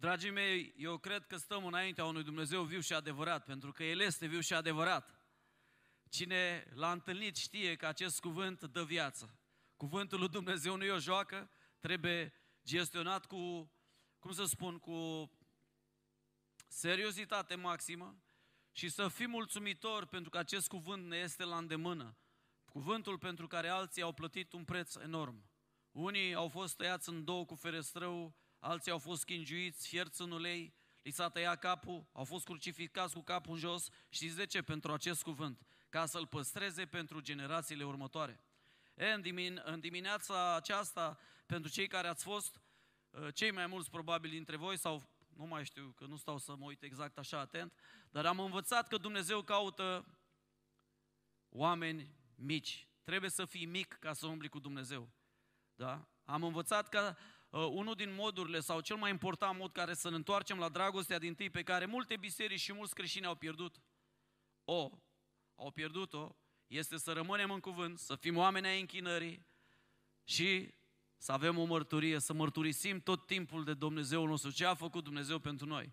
Dragii mei, eu cred că stăm înaintea unui Dumnezeu viu și adevărat, pentru că El este viu și adevărat. Cine l-a întâlnit știe că acest cuvânt dă viață. Cuvântul lui Dumnezeu nu e o joacă, trebuie gestionat cu, cum să spun, cu seriozitate maximă și să fim mulțumitori pentru că acest cuvânt ne este la îndemână. Cuvântul pentru care alții au plătit un preț enorm. Unii au fost tăiați în două cu ferestrău, alții au fost schingiuiți, fierți în ulei, li s-a tăiat capul, au fost crucificați cu capul în jos. Știți de ce? Pentru acest cuvânt, ca să-l păstreze pentru generațiile următoare. E, în, dimin, în dimineața aceasta, pentru cei care ați fost, ă, cei mai mulți probabil dintre voi, sau nu mai știu, că nu stau să mă uit exact așa atent, dar am învățat că Dumnezeu caută oameni mici. Trebuie să fii mic ca să umbli cu Dumnezeu. Da? Am învățat că uh, unul din modurile sau cel mai important mod care să ne întoarcem la dragostea din tâi pe care multe biserici și mulți creștini au pierdut. O, au pierdut-o, este să rămânem în cuvânt, să fim oameni ai închinării și să avem o mărturie, să mărturisim tot timpul de Dumnezeu nostru, ce a făcut Dumnezeu pentru noi.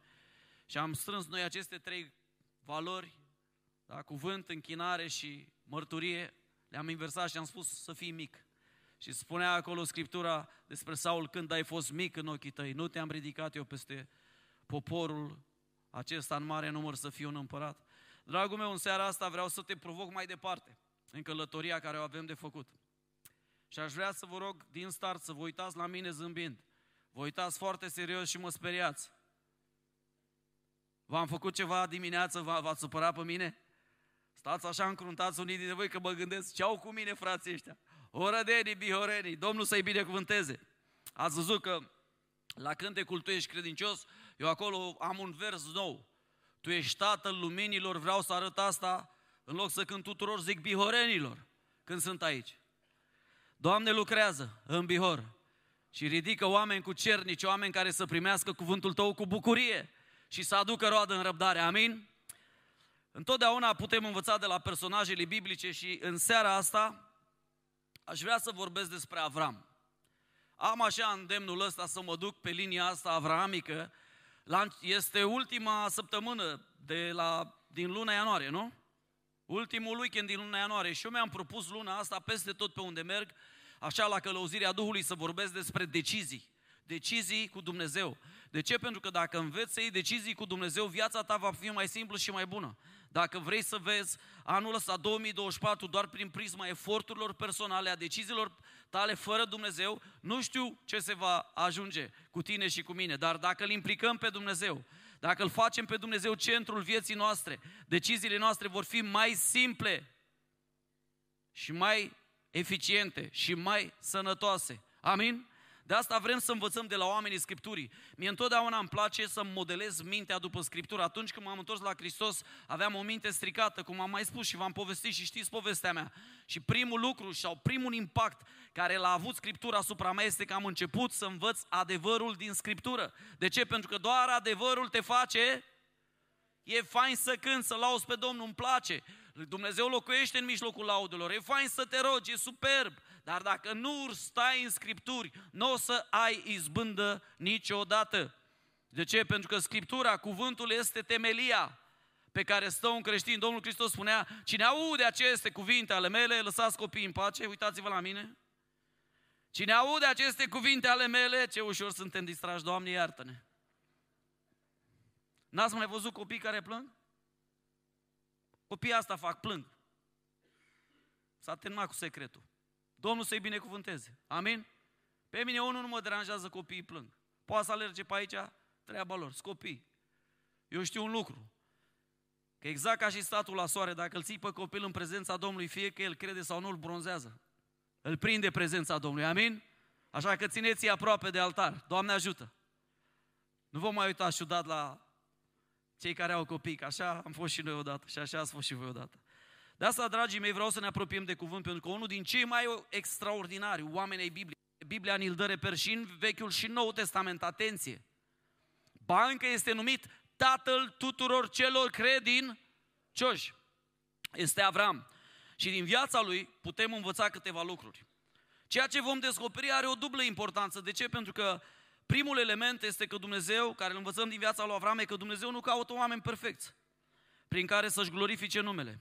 Și am strâns noi aceste trei valori, da, cuvânt, închinare și mărturie, le-am inversat și am spus să fii mic. Și spunea acolo Scriptura despre Saul, când ai fost mic în ochii tăi, nu te-am ridicat eu peste poporul acesta în mare număr să fiu un împărat. Dragul meu, în seara asta vreau să te provoc mai departe, în călătoria care o avem de făcut. Și aș vrea să vă rog din start să vă uitați la mine zâmbind. Vă uitați foarte serios și mă speriați. V-am făcut ceva dimineață, v-ați supărat pe mine? Stați așa încruntați unii dintre voi că mă gândesc ce au cu mine frații ăștia. Orădenii, bihorenii, Domnul să-i binecuvânteze. Ați văzut că la cântecul Tu ești credincios, eu acolo am un vers nou. Tu ești tatăl luminilor, vreau să arăt asta, în loc să cânt tuturor, zic bihorenilor, când sunt aici. Doamne lucrează în Bihor și ridică oameni cu cernici, oameni care să primească cuvântul Tău cu bucurie și să aducă roadă în răbdare. Amin? Întotdeauna putem învăța de la personajele biblice și în seara asta aș vrea să vorbesc despre Avram. Am așa îndemnul ăsta să mă duc pe linia asta avrahamică. Este ultima săptămână de la, din luna ianuarie, nu? Ultimul weekend din luna ianuarie și eu mi-am propus luna asta peste tot pe unde merg, așa la călăuzirea Duhului să vorbesc despre decizii. Decizii cu Dumnezeu. De ce? Pentru că dacă înveți să iei decizii cu Dumnezeu, viața ta va fi mai simplă și mai bună. Dacă vrei să vezi anul ăsta 2024 doar prin prisma eforturilor personale, a deciziilor tale fără Dumnezeu, nu știu ce se va ajunge cu tine și cu mine, dar dacă îl implicăm pe Dumnezeu, dacă îl facem pe Dumnezeu centrul vieții noastre, deciziile noastre vor fi mai simple și mai eficiente și mai sănătoase. Amin? De asta vrem să învățăm de la oamenii Scripturii. Mie întotdeauna îmi place să modelez mintea după Scriptură. Atunci când m-am întors la Hristos, aveam o minte stricată, cum am mai spus și v-am povestit și știți povestea mea. Și primul lucru sau primul impact care l-a avut Scriptura asupra mea este că am început să învăț adevărul din Scriptură. De ce? Pentru că doar adevărul te face E fain să cânti, să lauzi pe Domnul, îmi place. Dumnezeu locuiește în mijlocul laudelor. E fain să te rogi, e superb. Dar dacă nu stai în Scripturi, nu o să ai izbândă niciodată. De ce? Pentru că Scriptura, cuvântul este temelia pe care stă un creștin. Domnul Hristos spunea, cine aude aceste cuvinte ale mele, lăsați copiii în pace, uitați-vă la mine. Cine aude aceste cuvinte ale mele, ce ușor suntem distrași, Doamne, iartă-ne. N-ați mai văzut copii care plâng? Copiii asta fac, plâng. S-a terminat cu secretul. Domnul să-i binecuvânteze. Amin? Pe mine unul nu mă deranjează copiii plâng. Poate să alerge pe aici, treaba lor, sunt copii. Eu știu un lucru. Că exact ca și statul la soare, dacă îl ții pe copil în prezența Domnului, fie că el crede sau nu, îl bronzează. Îl prinde prezența Domnului. Amin? Așa că țineți aproape de altar. Doamne ajută! Nu vă mai uitați ciudat la cei care au copii, că așa am fost și noi odată și așa ați fost și voi odată. De asta, dragii mei, vreau să ne apropiem de cuvânt, pentru că unul din cei mai extraordinari oameni ai Bibliei, Biblia ni-l dă reper și în Vechiul și Nou Testament, atenție! Ba încă este numit tatăl tuturor celor credincioși. Este Avram. Și din viața lui putem învăța câteva lucruri. Ceea ce vom descoperi are o dublă importanță. De ce? Pentru că Primul element este că Dumnezeu, care îl învățăm din viața lui Avram, e că Dumnezeu nu caută oameni perfecți prin care să-și glorifice numele,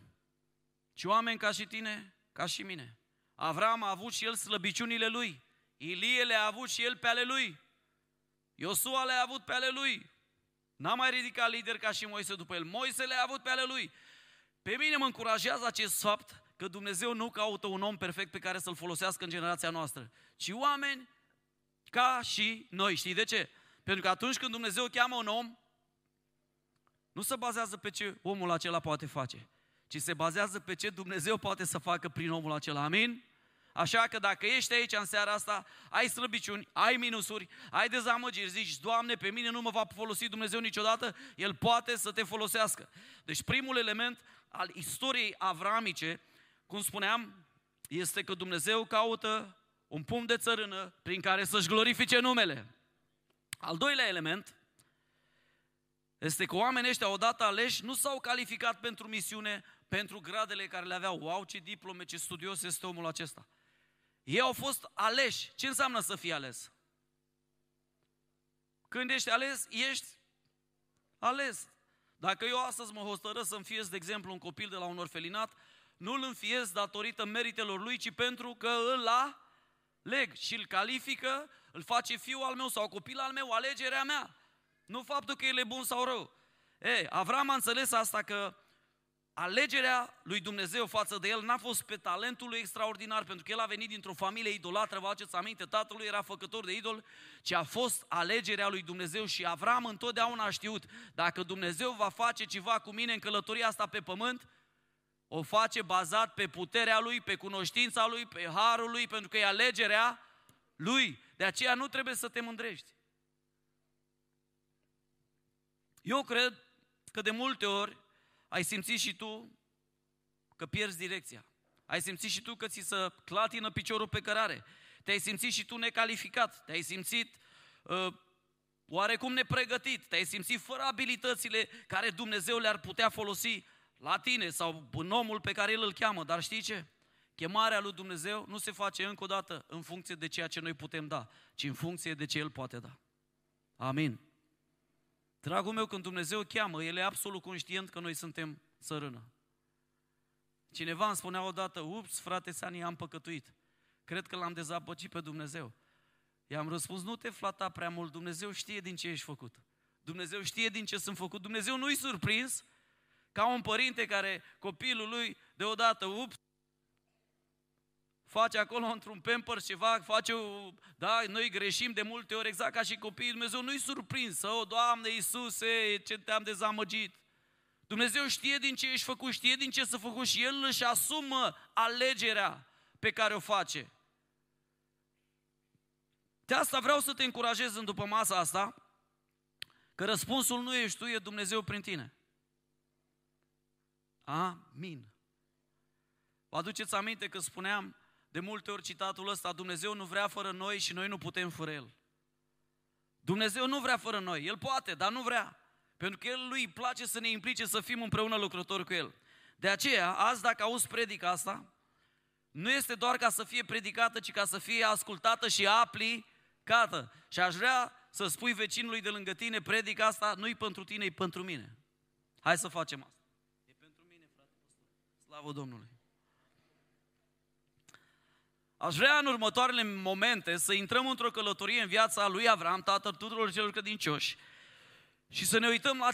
ci oameni ca și tine, ca și mine. Avram a avut și el slăbiciunile lui, Ilie le-a avut și el pe ale lui, Iosua le-a avut pe ale lui, n-a mai ridicat lider ca și Moise după el, Moise le-a avut pe ale lui. Pe mine mă încurajează acest fapt că Dumnezeu nu caută un om perfect pe care să-l folosească în generația noastră, ci oameni ca și noi. Știi de ce? Pentru că atunci când Dumnezeu cheamă un om, nu se bazează pe ce omul acela poate face, ci se bazează pe ce Dumnezeu poate să facă prin omul acela. Amin? Așa că dacă ești aici în seara asta, ai slăbiciuni, ai minusuri, ai dezamăgiri, zici, Doamne, pe mine nu mă va folosi Dumnezeu niciodată, El poate să te folosească. Deci primul element al istoriei avramice, cum spuneam, este că Dumnezeu caută un punct de țărână prin care să-și glorifice numele. Al doilea element este că oamenii ăștia odată aleși nu s-au calificat pentru misiune, pentru gradele care le aveau. Wow, ce diplome, ce studios este omul acesta. Ei au fost aleși. Ce înseamnă să fii ales? Când ești ales, ești ales. Dacă eu astăzi mă hotără să înfiez, de exemplu, un copil de la un orfelinat, nu îl înfiez datorită meritelor lui, ci pentru că îl a leg și îl califică, îl face fiul al meu sau copil al meu, alegerea mea. Nu faptul că el e bun sau rău. E, Avram a înțeles asta că alegerea lui Dumnezeu față de el n-a fost pe talentul lui extraordinar, pentru că el a venit dintr-o familie idolatră, vă aduceți aminte, tatăl lui era făcător de idol, ci a fost alegerea lui Dumnezeu și Avram întotdeauna a știut, dacă Dumnezeu va face ceva cu mine în călătoria asta pe pământ, o face bazat pe puterea lui, pe cunoștința lui, pe harul lui, pentru că e alegerea lui. De aceea nu trebuie să te mândrești. Eu cred că de multe ori ai simțit și tu că pierzi direcția. Ai simțit și tu că ți se clatină piciorul pe cărare. Te-ai simțit și tu necalificat. Te-ai simțit uh, oarecum nepregătit. Te-ai simțit fără abilitățile care Dumnezeu le-ar putea folosi la tine sau în omul pe care El îl cheamă. Dar știi ce? Chemarea lui Dumnezeu nu se face încă o dată în funcție de ceea ce noi putem da, ci în funcție de ce El poate da. Amin. Dragul meu, când Dumnezeu cheamă, El e absolut conștient că noi suntem țărână. Cineva îmi spunea odată, ups, frate Sani, am păcătuit. Cred că l-am dezapăcit pe Dumnezeu. I-am răspuns, nu te flata prea mult, Dumnezeu știe din ce ești făcut. Dumnezeu știe din ce sunt făcut. Dumnezeu nu-i surprins ca un părinte care copilul lui deodată, ups, face acolo într-un pamper ceva, face o, da, noi greșim de multe ori exact ca și copiii, Dumnezeu nu-i surprins, o, Doamne Iisuse, ce te-am dezamăgit. Dumnezeu știe din ce ești făcut, știe din ce să făcut și El își asumă alegerea pe care o face. De asta vreau să te încurajez în după masa asta, că răspunsul nu ești tu, e Dumnezeu prin tine. Amin. Vă aduceți aminte că spuneam de multe ori citatul ăsta, Dumnezeu nu vrea fără noi și noi nu putem fără El. Dumnezeu nu vrea fără noi, El poate, dar nu vrea. Pentru că El lui îi place să ne implice să fim împreună lucrători cu El. De aceea, azi dacă auzi predica asta, nu este doar ca să fie predicată, ci ca să fie ascultată și aplicată. Și aș vrea să spui vecinului de lângă tine, predica asta nu-i pentru tine, e pentru mine. Hai să facem asta. E pentru mine, frate Slavă Domnului. Aș vrea în următoarele momente să intrăm într-o călătorie în viața lui Avram, tatăl tuturor celor credincioși, și să ne uităm la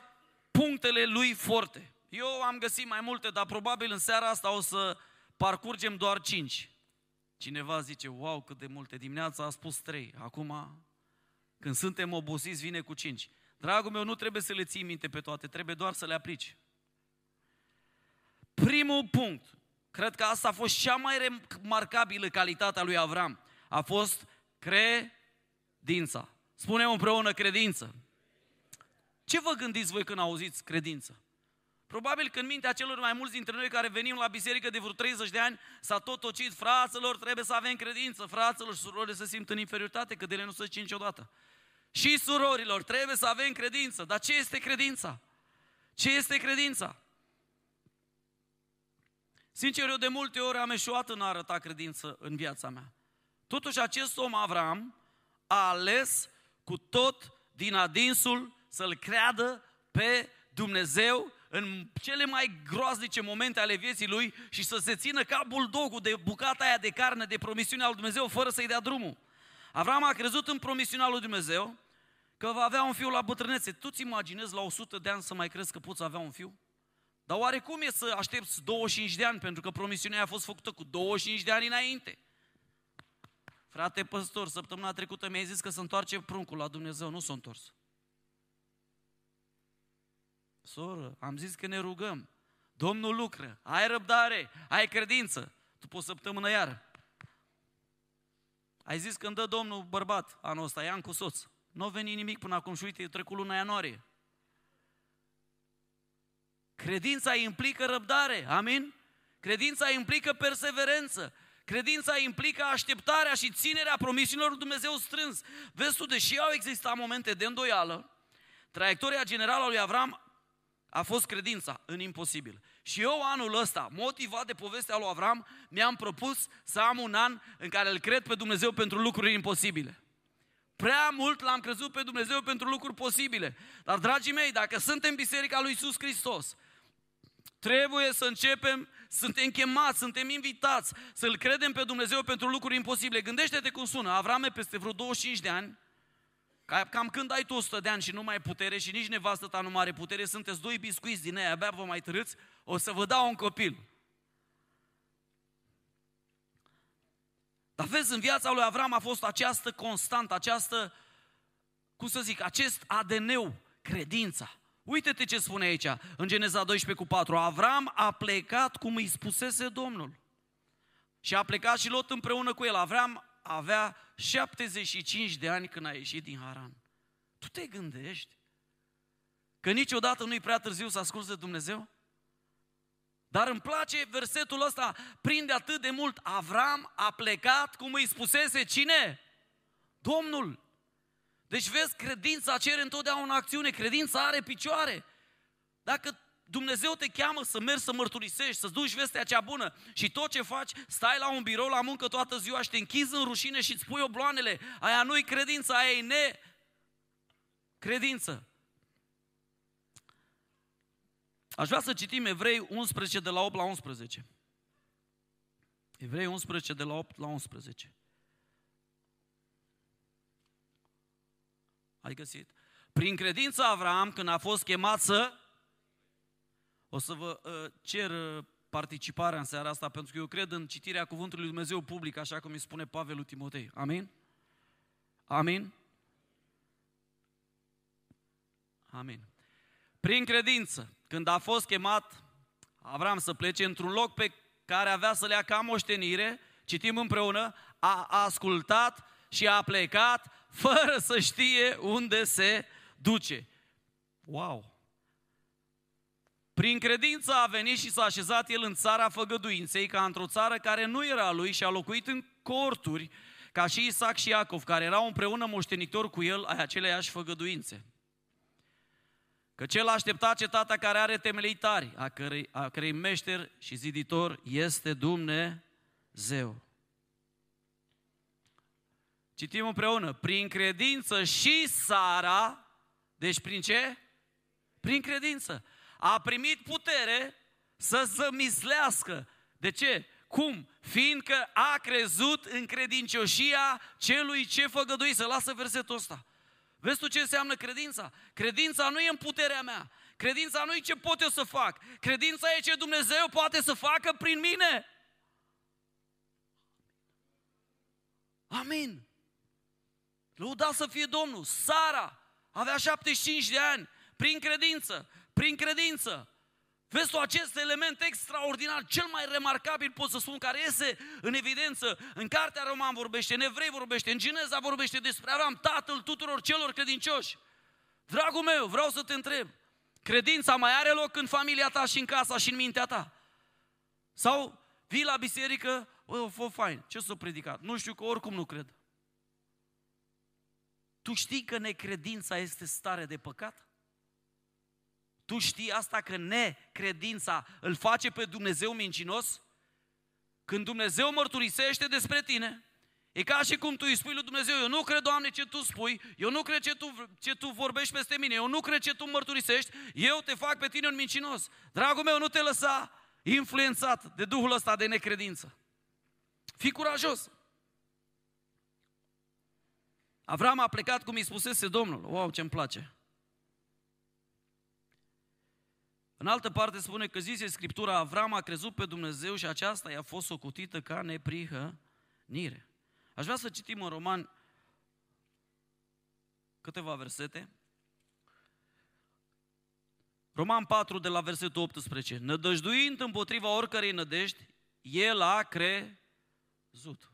punctele lui forte. Eu am găsit mai multe, dar probabil în seara asta o să parcurgem doar cinci. Cineva zice, wow, cât de multe. Dimineața a spus trei. Acum, când suntem obosiți, vine cu cinci. Dragul meu, nu trebuie să le ții minte pe toate, trebuie doar să le aplici. Primul punct, cred că asta a fost cea mai remarcabilă calitate a lui Avram. A fost credința. Spunem împreună credință. Ce vă gândiți voi când auziți credință? Probabil că în mintea celor mai mulți dintre noi care venim la biserică de vreo 30 de ani s-a tot tocit, fraților, trebuie să avem credință, fraților și surorile să simt în inferioritate, că de ele nu se zice niciodată. Și surorilor, trebuie să avem credință. Dar ce este credința? Ce este credința? Sincer, eu de multe ori am eșuat în a arăta credință în viața mea. Totuși, acest om, Avram, a ales cu tot din adinsul să-L creadă pe Dumnezeu în cele mai groaznice momente ale vieții lui și să se țină ca buldogul de bucata aia de carne de promisiunea lui Dumnezeu fără să-i dea drumul. Avram a crezut în promisiunea lui Dumnezeu că va avea un fiu la bătrânețe. Tu ți imaginezi la 100 de ani să mai crezi că poți avea un fiu? Dar oare cum e să aștepți 25 de ani? Pentru că promisiunea a fost făcută cu 25 de ani înainte. Frate păstor, săptămâna trecută mi-ai zis că se întoarce pruncul la Dumnezeu, nu s-a întors. Soră, am zis că ne rugăm. Domnul lucră, ai răbdare, ai credință. După o săptămână iar. Ai zis că îmi dă Domnul bărbat anul ăsta, i-am cu soț. Nu a venit nimic până acum și uite, trecut luna ianuarie. Credința implică răbdare, amin? Credința implică perseverență. Credința implică așteptarea și ținerea promisiunilor lui Dumnezeu strâns. Vezi tu, deși au existat momente de îndoială, traiectoria generală a lui Avram a fost credința în imposibil. Și eu anul ăsta, motivat de povestea lui Avram, mi-am propus să am un an în care îl cred pe Dumnezeu pentru lucruri imposibile. Prea mult l-am crezut pe Dumnezeu pentru lucruri posibile. Dar, dragii mei, dacă suntem Biserica lui Iisus Hristos, trebuie să începem, suntem chemați, suntem invitați să-L credem pe Dumnezeu pentru lucruri imposibile. Gândește-te cum sună. Avrame peste vreo 25 de ani, cam când ai tu 100 de ani și nu mai ai putere și nici nevastă ta nu mai are putere, sunteți doi biscuiți din aia, abia vă mai târâți, o să vă dau un copil. Dar vezi, în viața lui Avram a fost această constantă, această, cum să zic, acest ADN-ul, credința. Uite-te ce spune aici, în Geneza 12 cu 4. Avram a plecat cum îi spusese Domnul. Și a plecat și Lot împreună cu el. Avram avea 75 de ani când a ieșit din Haran. Tu te gândești că niciodată nu-i prea târziu să asculți de Dumnezeu? Dar îmi place versetul ăsta, prinde atât de mult. Avram a plecat, cum îi spusese, cine? Domnul. Deci vezi, credința cere întotdeauna acțiune, credința are picioare. Dacă Dumnezeu te cheamă să mergi să mărturisești, să-ți duci vestea cea bună și tot ce faci, stai la un birou la muncă toată ziua și te închizi în rușine și îți pui obloanele, aia nu-i credință, aia e ne credință. Aș vrea să citim Evrei 11 de la 8 la 11. Evrei 11 de la 8 la 11. Ai găsit? Prin credință Avram, când a fost chemat să... O să vă uh, cer uh, participarea în seara asta, pentru că eu cred în citirea Cuvântului Lui Dumnezeu public, așa cum îi spune Pavel lui Timotei. Amin? Amin? Amin. Prin credință, când a fost chemat Avram să plece într-un loc pe care avea să le ia ca moștenire, citim împreună, a ascultat și a plecat fără să știe unde se duce. Wow! Prin credință a venit și s-a așezat el în țara făgăduinței, ca într-o țară care nu era lui și a locuit în corturi, ca și Isaac și Iacov, care erau împreună moștenitori cu el ai aceleiași făgăduințe. Că cel aștepta cetatea care are temelii tari, a cărei, a cărei meșter și ziditor este Dumnezeu. Citim împreună. Prin credință și Sara, deci prin ce? Prin credință. A primit putere să zămislească. De ce? Cum? Fiindcă a crezut în credincioșia celui ce făgădui. Să lasă versetul ăsta. Vezi tu ce înseamnă credința? Credința nu e în puterea mea. Credința nu e ce pot eu să fac. Credința e ce Dumnezeu poate să facă prin mine. Amin. Lăuda să fie Domnul. Sara avea 75 de ani. Prin credință. Prin credință. Vezi tu acest element extraordinar, cel mai remarcabil pot să spun, care iese în evidență. În Cartea Roman vorbește, în Evrei vorbește, în Geneza vorbește despre Avram, tatăl tuturor celor credincioși. Dragul meu, vreau să te întreb, credința mai are loc în familia ta și în casa și în mintea ta? Sau vii la biserică, o, fă fain, ce s-a predicat? Nu știu că oricum nu cred. Tu știi că necredința este stare de păcat? Tu știi asta că necredința îl face pe Dumnezeu mincinos? Când Dumnezeu mărturisește despre tine, E ca și cum tu îi spui lui Dumnezeu, eu nu cred, Doamne, ce Tu spui, eu nu cred ce Tu, ce tu vorbești peste mine, eu nu cred ce Tu mărturisești, eu te fac pe tine un mincinos. Dragul meu, nu te lăsa influențat de Duhul ăsta de necredință. Fii curajos. Avram a plecat cum îi spusese Domnul. Wow, ce-mi place. În altă parte spune că zise Scriptura, Avram a crezut pe Dumnezeu și aceasta i-a fost socutită ca neprihănire. Aș vrea să citim în Roman câteva versete. Roman 4, de la versetul 18. Nădăjduind împotriva oricărei nădejdi, el a crezut.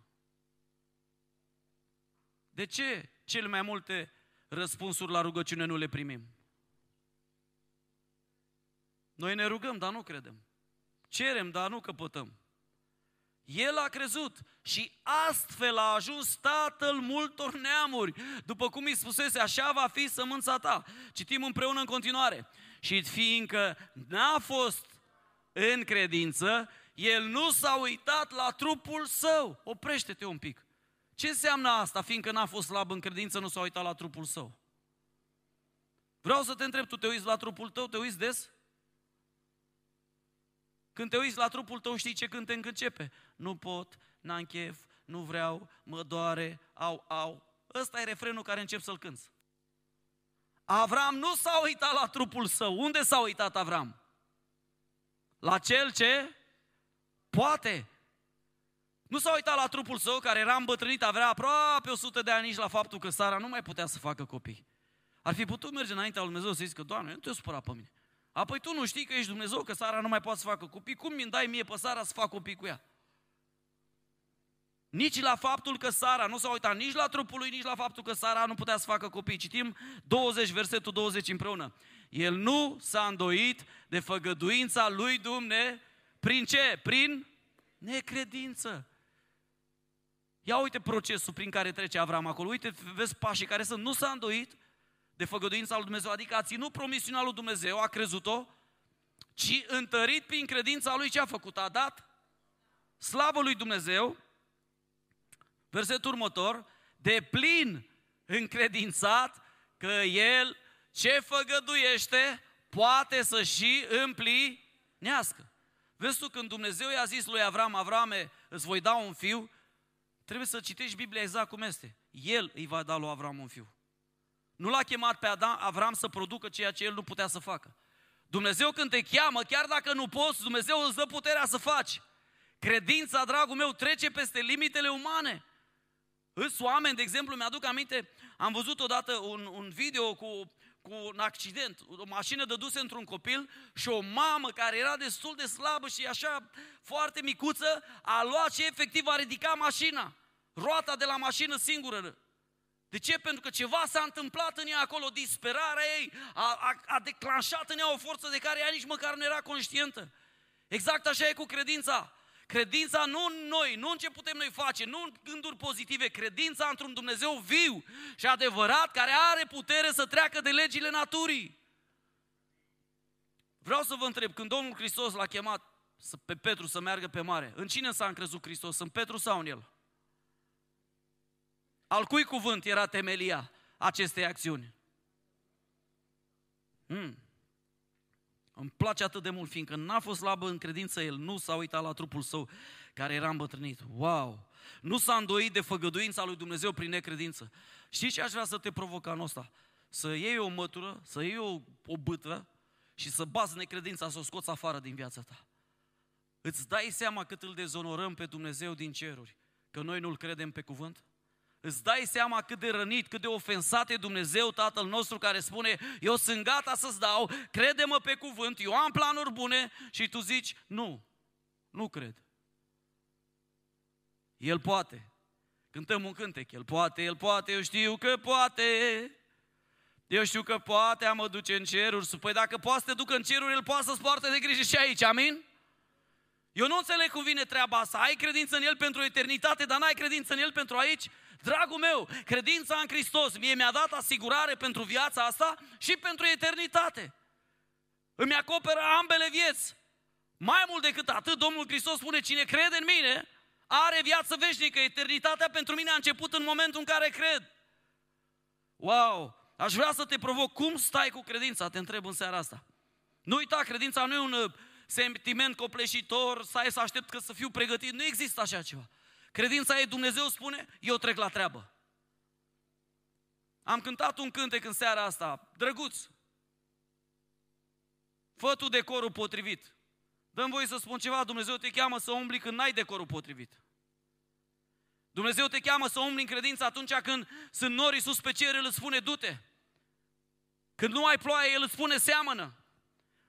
De ce cele mai multe răspunsuri la rugăciune nu le primim? Noi ne rugăm, dar nu credem. Cerem, dar nu căpătăm. El a crezut și astfel a ajuns tatăl multor neamuri. După cum îi spusese, așa va fi sămânța ta. Citim împreună în continuare. Și fiindcă n-a fost în credință, el nu s-a uitat la trupul său. Oprește-te un pic. Ce înseamnă asta, fiindcă n-a fost slab în credință, nu s-a uitat la trupul său? Vreau să te întreb, tu te uiți la trupul tău, te uiți des? Când te uiți la trupul tău, știi ce cânt începe? Nu pot, n-am chef, nu vreau, mă doare, au, au. Ăsta e refrenul care încep să-l cânți. Avram nu s-a uitat la trupul său. Unde s-a uitat Avram? La cel ce poate. Nu s-a uitat la trupul său, care era îmbătrânit, avea aproape 100 de ani, nici la faptul că Sara nu mai putea să facă copii. Ar fi putut merge înaintea lui Dumnezeu să zică, Doamne, nu te supăra pe mine. Apoi tu nu știi că ești Dumnezeu, că Sara nu mai poate să facă copii, cum mi dai mie pe Sara să fac copii cu ea? Nici la faptul că Sara nu s-a uitat nici la trupul lui, nici la faptul că Sara nu putea să facă copii. Citim 20, versetul 20 împreună. El nu s-a îndoit de făgăduința lui Dumnezeu. Prin ce? Prin necredință. Ia uite procesul prin care trece Avram acolo. Uite, vezi pașii care sunt. Nu s-a îndoit de făgăduința lui Dumnezeu, adică a ținut promisiunea lui Dumnezeu, a crezut-o, ci întărit prin credința lui ce a făcut? A dat slavă lui Dumnezeu, versetul următor, de plin încredințat că El ce făgăduiește poate să și împlinească. Vezi tu, când Dumnezeu i-a zis lui Avram, Avrame, îți voi da un fiu, trebuie să citești Biblia exact cum este. El îi va da lui Avram un fiu. Nu l-a chemat pe Adam, Avram să producă ceea ce el nu putea să facă. Dumnezeu când te cheamă, chiar dacă nu poți, Dumnezeu îți dă puterea să faci. Credința, dragul meu, trece peste limitele umane. Îți oameni, de exemplu, mi-aduc aminte, am văzut odată un, un video cu, cu un accident, o mașină dăduse într-un copil și o mamă care era destul de slabă și așa foarte micuță, a luat și efectiv a ridicat mașina. Roata de la mașină singură de ce? Pentru că ceva s-a întâmplat în ea acolo, disperarea ei a, a, a declanșat în ea o forță de care ea nici măcar nu era conștientă. Exact așa e cu credința. Credința nu în noi, nu în ce putem noi face, nu în gânduri pozitive, credința într-un Dumnezeu viu și adevărat, care are putere să treacă de legile naturii. Vreau să vă întreb, când Domnul Hristos l-a chemat pe Petru să meargă pe mare, în cine s-a încrezut Hristos? În Petru sau în el? Al cui cuvânt era temelia acestei acțiuni? Hmm. Îmi place atât de mult, fiindcă n-a fost slabă în credință el, nu s-a uitat la trupul său care era îmbătrânit. Wow! Nu s-a îndoit de făgăduința lui Dumnezeu prin necredință. Știi ce aș vrea să te provoc anul ăsta? Să iei o mătură, să iei o, o bâtră și să bazi necredința, să o scoți afară din viața ta. Îți dai seama cât îl dezonorăm pe Dumnezeu din ceruri, că noi nu-L credem pe cuvânt? Îți dai seama cât de rănit, cât de ofensat e Dumnezeu Tatăl nostru care spune eu sunt gata să-ți dau, crede-mă pe cuvânt, eu am planuri bune și tu zici nu, nu cred. El poate. Cântăm un cântec, El poate, El poate, eu știu că poate. Eu știu că poate a mă duce în ceruri. Păi dacă poate să te ducă în ceruri, El poate să-ți poarte de grijă și aici, amin? Eu nu înțeleg cum vine treaba asta. Ai credință în El pentru eternitate, dar n-ai credință în El pentru aici? Dragul meu, credința în Hristos mie mi-a dat asigurare pentru viața asta și pentru eternitate. Îmi acoperă ambele vieți. Mai mult decât atât, Domnul Hristos spune, cine crede în mine, are viață veșnică. Eternitatea pentru mine a început în momentul în care cred. Wow! Aș vrea să te provoc. Cum stai cu credința? Te întreb în seara asta. Nu uita, credința nu e un uh, sentiment copleșitor, să ai să aștept că să fiu pregătit. Nu există așa ceva. Credința e Dumnezeu spune, eu trec la treabă. Am cântat un cântec în seara asta, drăguț. Fă tu decorul potrivit. Dăm voi să spun ceva, Dumnezeu te cheamă să umbli când n-ai decorul potrivit. Dumnezeu te cheamă să umbli în credință atunci când sunt norii sus pe cer, El îți spune du-te. Când nu ai ploaie, El îți spune seamănă.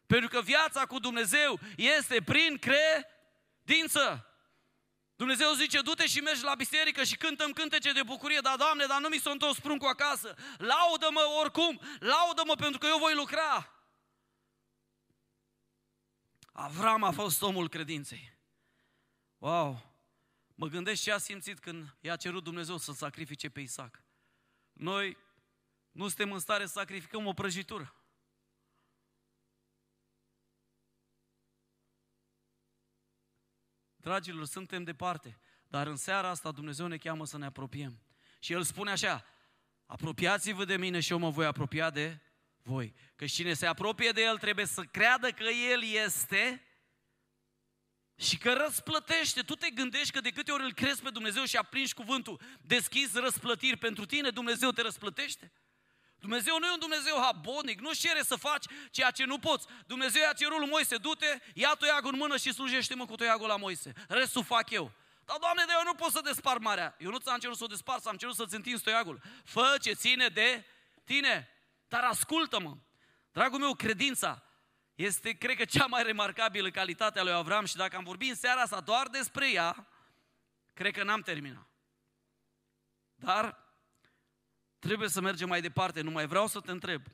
Pentru că viața cu Dumnezeu este prin credință. Dumnezeu zice, du-te și mergi la biserică și cântăm cântece de bucurie, dar Doamne, dar nu mi s-o întors pruncul acasă. Laudă-mă oricum, laudă-mă pentru că eu voi lucra. Avram a fost omul credinței. Wow! Mă gândesc ce a simțit când i-a cerut Dumnezeu să sacrifice pe Isaac. Noi nu suntem în stare să sacrificăm o prăjitură. Dragilor, suntem departe, dar în seara asta Dumnezeu ne cheamă să ne apropiem. Și El spune așa, apropiați-vă de mine și eu mă voi apropia de voi. Că cine se apropie de El trebuie să creadă că El este și că răsplătește. Tu te gândești că de câte ori îl crezi pe Dumnezeu și aprinși cuvântul, deschizi răsplătiri pentru tine, Dumnezeu te răsplătește? Dumnezeu nu e un Dumnezeu habonic, nu cere să faci ceea ce nu poți. Dumnezeu i-a cerut lui Moise, du-te, ia toiagul în mână și slujește-mă cu toiagul la Moise. Restul fac eu. Dar, Doamne, de eu nu pot să despar marea. Eu nu ți-am cerut să o despar, am cerut să-ți întinzi toiagul. Fă ce ține de tine. Dar ascultă-mă. Dragul meu, credința este, cred că, cea mai remarcabilă calitate a lui Avram și dacă am vorbit în seara asta doar despre ea, cred că n-am terminat. Dar Trebuie să mergem mai departe. Nu mai vreau să te întreb.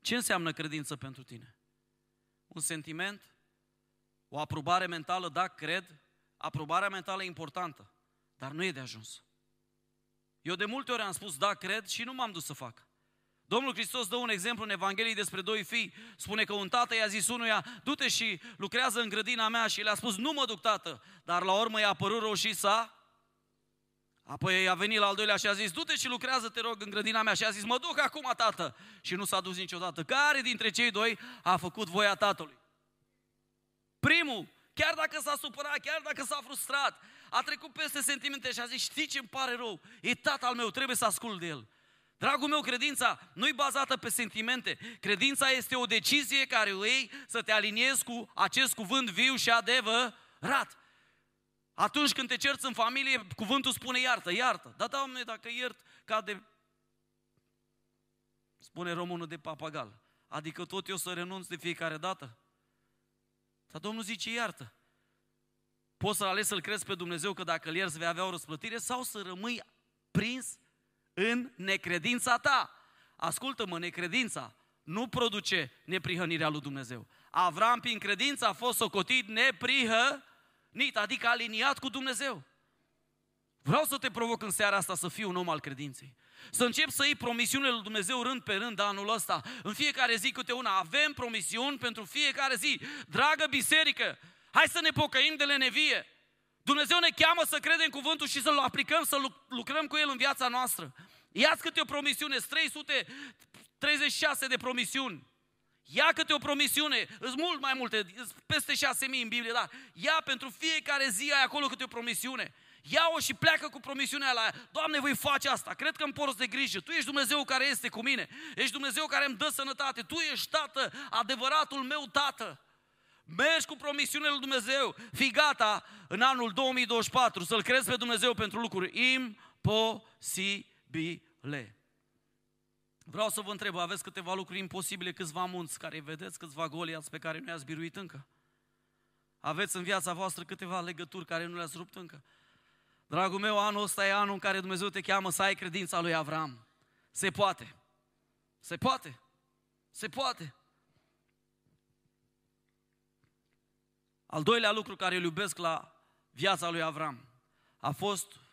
Ce înseamnă credință pentru tine? Un sentiment? O aprobare mentală? Da, cred. Aprobarea mentală e importantă, dar nu e de ajuns. Eu de multe ori am spus da, cred și nu m-am dus să fac. Domnul Hristos dă un exemplu în Evanghelie despre doi fii. Spune că un tată i-a zis unuia, du-te și lucrează în grădina mea și le-a spus, nu mă duc tată. Dar la urmă i-a apărut rău și s-a Apoi a venit la al doilea și a zis, du-te și lucrează, te rog, în grădina mea. Și a zis, mă duc acum, tată. Și nu s-a dus niciodată. Care dintre cei doi a făcut voia tatălui? Primul, chiar dacă s-a supărat, chiar dacă s-a frustrat, a trecut peste sentimente și a zis, știi ce îmi pare rău? E tata al meu, trebuie să ascult de el. Dragul meu, credința nu e bazată pe sentimente. Credința este o decizie care o iei să te aliniezi cu acest cuvânt viu și adevărat. Atunci când te cerți în familie, cuvântul spune iartă, iartă. Da, Doamne, dacă iert, cade, spune românul de papagal. Adică tot eu să renunț de fiecare dată? Dar Domnul zice iartă. Poți să alegi să-L crezi pe Dumnezeu că dacă îl ierți vei avea o răsplătire sau să rămâi prins în necredința ta. Ascultă-mă, necredința nu produce neprihănirea lui Dumnezeu. Avram, prin credință, a fost socotit neprihănit nit, adică aliniat cu Dumnezeu. Vreau să te provoc în seara asta să fii un om al credinței. Să încep să iei promisiunile lui Dumnezeu rând pe rând anul ăsta. În fiecare zi câte una. Avem promisiuni pentru fiecare zi. Dragă biserică, hai să ne pocăim de lenevie. Dumnezeu ne cheamă să credem cuvântul și să-l aplicăm, să lucrăm cu el în viața noastră. Iați câte o promisiune, 336 de promisiuni. Ia câte o promisiune, sunt mult mai multe, peste șase mii în Biblie, dar ia pentru fiecare zi ai acolo câte o promisiune. Ia-o și pleacă cu promisiunea la ea. Doamne, voi face asta, cred că îmi porți de grijă. Tu ești Dumnezeu care este cu mine. Ești Dumnezeu care îmi dă sănătate. Tu ești Tată, adevăratul meu Tată. Mergi cu promisiunile lui Dumnezeu. Fii gata în anul 2024 să-L crezi pe Dumnezeu pentru lucruri imposibile. Vreau să vă întreb, aveți câteva lucruri imposibile, câțiva munți care vedeți, câțiva goliați pe care nu i-ați biruit încă? Aveți în viața voastră câteva legături care nu le-ați rupt încă? Dragul meu, anul ăsta e anul în care Dumnezeu te cheamă să ai credința lui Avram. Se poate. Se poate. Se poate. Al doilea lucru care îl iubesc la viața lui Avram a fost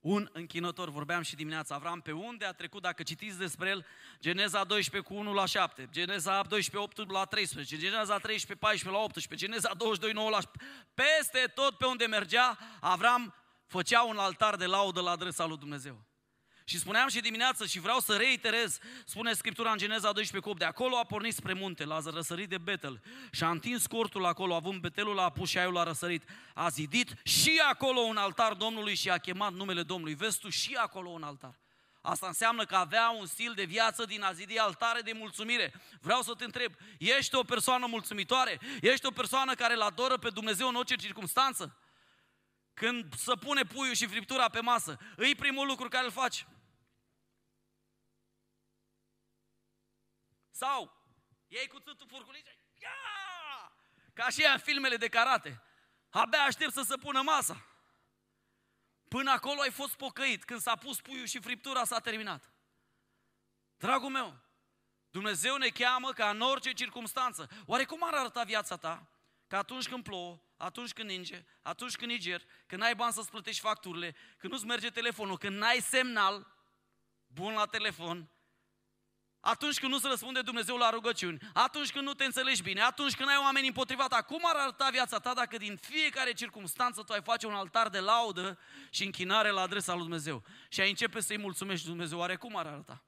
un închinător. Vorbeam și dimineața, Avram pe unde a trecut, dacă citiți despre el, Geneza 12 cu 1 la 7, Geneza 12, 8 la 13, Geneza 13, 14 la 18, Geneza 22, 9 la... Peste tot pe unde mergea, Avram făcea un altar de laudă la adresa lui Dumnezeu. Și spuneam și dimineață și vreau să reiterez, spune Scriptura în Geneza 12 cu 8, de acolo a pornit spre munte, la răsărit de Betel și a întins cortul acolo, având Betelul la apus și aiul a răsărit. A zidit și acolo un altar Domnului și a chemat numele Domnului. Vezi tu și acolo un altar. Asta înseamnă că avea un stil de viață din a zidi altare de mulțumire. Vreau să te întreb, ești o persoană mulțumitoare? Ești o persoană care îl adoră pe Dumnezeu în orice circunstanță? Când să pune puiul și friptura pe masă, îi primul lucru care îl faci. Sau iei cuțitul furculițe, ia! Ca și în filmele de karate. Abia aștept să se pună masa. Până acolo ai fost pocăit. Când s-a pus puiul și friptura, s-a terminat. Dragul meu, Dumnezeu ne cheamă ca în orice circunstanță. Oare cum ar arăta viața ta? Că atunci când plouă, atunci când ninge, atunci când niger, când n-ai bani să-ți plătești facturile, când nu-ți merge telefonul, când n-ai semnal bun la telefon, atunci când nu se răspunde Dumnezeu la rugăciuni, atunci când nu te înțelegi bine, atunci când ai oameni împotriva ta, cum ar arăta viața ta dacă din fiecare circunstanță tu ai face un altar de laudă și închinare la adresa lui Dumnezeu și ai începe să-i mulțumești Dumnezeu, oare cum ar arăta?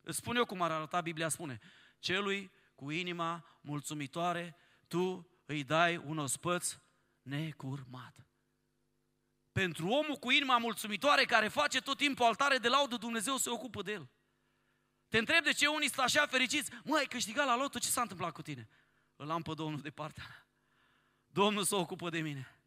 Îți spun eu cum ar arăta, Biblia spune, celui cu inima mulțumitoare, tu îi dai un ospăț necurmat. Pentru omul cu inima mulțumitoare care face tot timpul altare de laudă, Dumnezeu se ocupă de el. Te întreb de ce unii sunt așa fericiți. Mă, ai câștigat la lotul, ce s-a întâmplat cu tine? Îl am pe Domnul de partea mea. Domnul se ocupă de mine.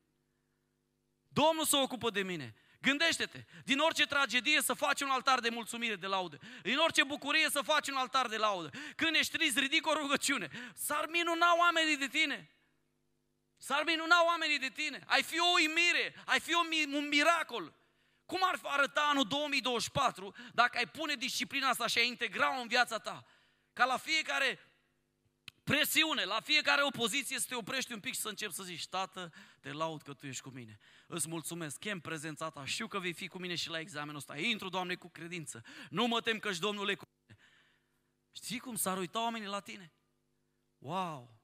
Domnul se ocupă de mine. Gândește-te, din orice tragedie să faci un altar de mulțumire, de laudă. Din orice bucurie să faci un altar de laudă. Când ești trist, ridic o rugăciune. S-ar minuna oamenii de tine. S-ar minuna oamenii de tine. Ai fi o uimire, ai fi un miracol. Cum ar arăta anul 2024 dacă ai pune disciplina asta și ai integra-o în viața ta? Ca la fiecare presiune, la fiecare opoziție să te oprești un pic și să începi să zici, Tată, te laud că Tu ești cu mine. Îți mulțumesc, chem prezența Ta, știu că vei fi cu mine și la examenul ăsta. Intru, Doamne, cu credință. Nu mă tem că-și Domnul e cu mine. Știi cum s-ar uita oamenii la tine? Wow!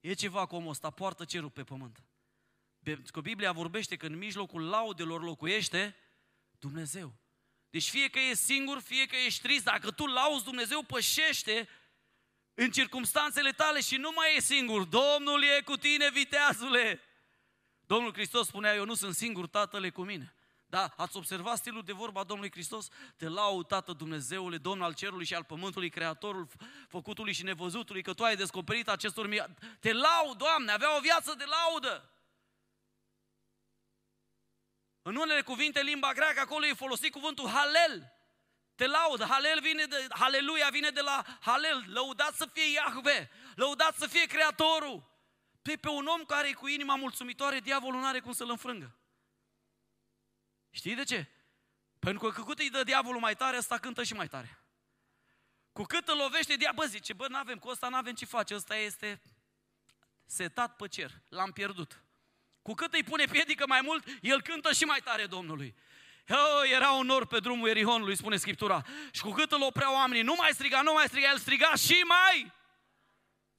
E ceva cu omul ăsta, poartă cerul pe pământ. Că Biblia vorbește că în mijlocul laudelor locuiește Dumnezeu. Deci fie că e singur, fie că ești trist, dacă tu lauzi Dumnezeu, pășește în circumstanțele tale și nu mai e singur. Domnul e cu tine, viteazule. Domnul Hristos spunea, eu nu sunt singur, Tatăl e cu mine. Da, ați observat stilul de vorba Domnului Hristos? Te laud, Tată Dumnezeule, Domn al cerului și al pământului, Creatorul făcutului și nevăzutului, că Tu ai descoperit acestor mii. Te laud, Doamne, avea o viață de laudă. În unele cuvinte, limba greacă, acolo e folosit cuvântul halel. Te laudă. Halel vine de, haleluia vine de la halel. Lăudat să fie Iahve. Lăudat să fie Creatorul. Pe, pe un om care e cu inima mulțumitoare, diavolul nu are cum să-l înfrângă. Știi de ce? Pentru că cu cât îi dă diavolul mai tare, ăsta cântă și mai tare. Cu cât îl lovește diavolul, zice, bă, n-avem, cu ăsta n-avem ce face, ăsta este setat pe cer, l-am pierdut. Cu cât îi pune piedică mai mult, el cântă și mai tare Domnului. Oh, era un nor pe drumul Erihonului, spune Scriptura. Și cu cât îl opreau oamenii, nu mai striga, nu mai striga, el striga și mai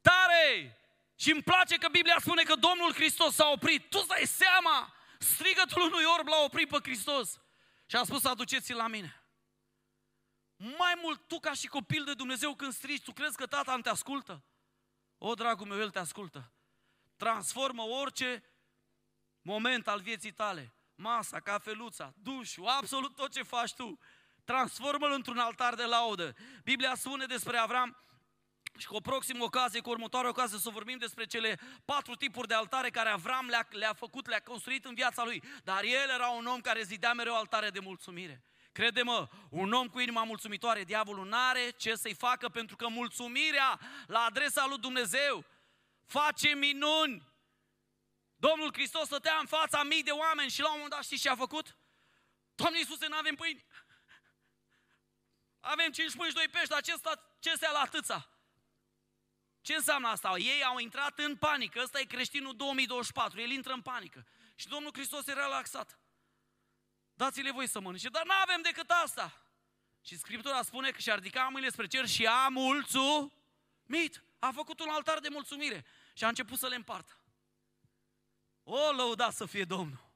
tare. Și îmi place că Biblia spune că Domnul Hristos s-a oprit. Tu dai seama, strigătul unui orb l-a oprit pe Hristos. Și a spus, aduceți-l la mine. Mai mult, tu ca și copil de Dumnezeu când strigi, tu crezi că tata nu te ascultă? O, dragul meu, El te ascultă. Transformă orice moment al vieții tale, masa, cafeluța, dușul, absolut tot ce faci tu, transformă-l într-un altar de laudă. Biblia spune despre Avram și cu o proximă ocazie, cu următoarea ocazie, să vorbim despre cele patru tipuri de altare care Avram le-a, le făcut, le-a construit în viața lui. Dar el era un om care zidea mereu altare de mulțumire. Crede-mă, un om cu inima mulțumitoare, diavolul n-are ce să-i facă pentru că mulțumirea la adresa lui Dumnezeu face minuni. Domnul Hristos stătea în fața mii de oameni și la un moment dat știți ce a făcut? Doamne Iisuse, nu avem pâini. Avem 5 pâini și 2 pești, dar ce, sta, ce se la atâța? Ce înseamnă asta? Ei au intrat în panică. Ăsta e creștinul 2024. El intră în panică. Și Domnul Hristos era relaxat. dați-le voi să mănânce, dar nu avem decât asta. Și Scriptura spune că și-a ridicat mâinile spre cer și a mulțumit. A făcut un altar de mulțumire și a început să le împartă. O, lăuda să fie Domnul!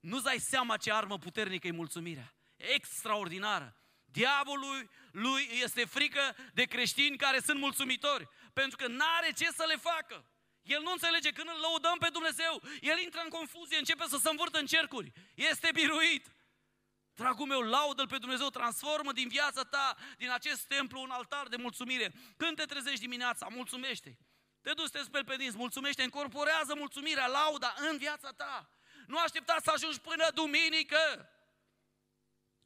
Nu-ți dai seama ce armă puternică e mulțumirea. Extraordinară. Diavolului lui este frică de creștini care sunt mulțumitori, pentru că n-are ce să le facă. El nu înțelege când îl lăudăm pe Dumnezeu, el intră în confuzie, începe să se învârtă în cercuri. Este biruit. Dragul meu, laudă-L pe Dumnezeu, transformă din viața ta, din acest templu, un altar de mulțumire. Când te trezești dimineața, mulțumește. Te duci, te speli pe dinți, mulțumește, încorporează mulțumirea, lauda în viața ta. Nu aștepta să ajungi până duminică.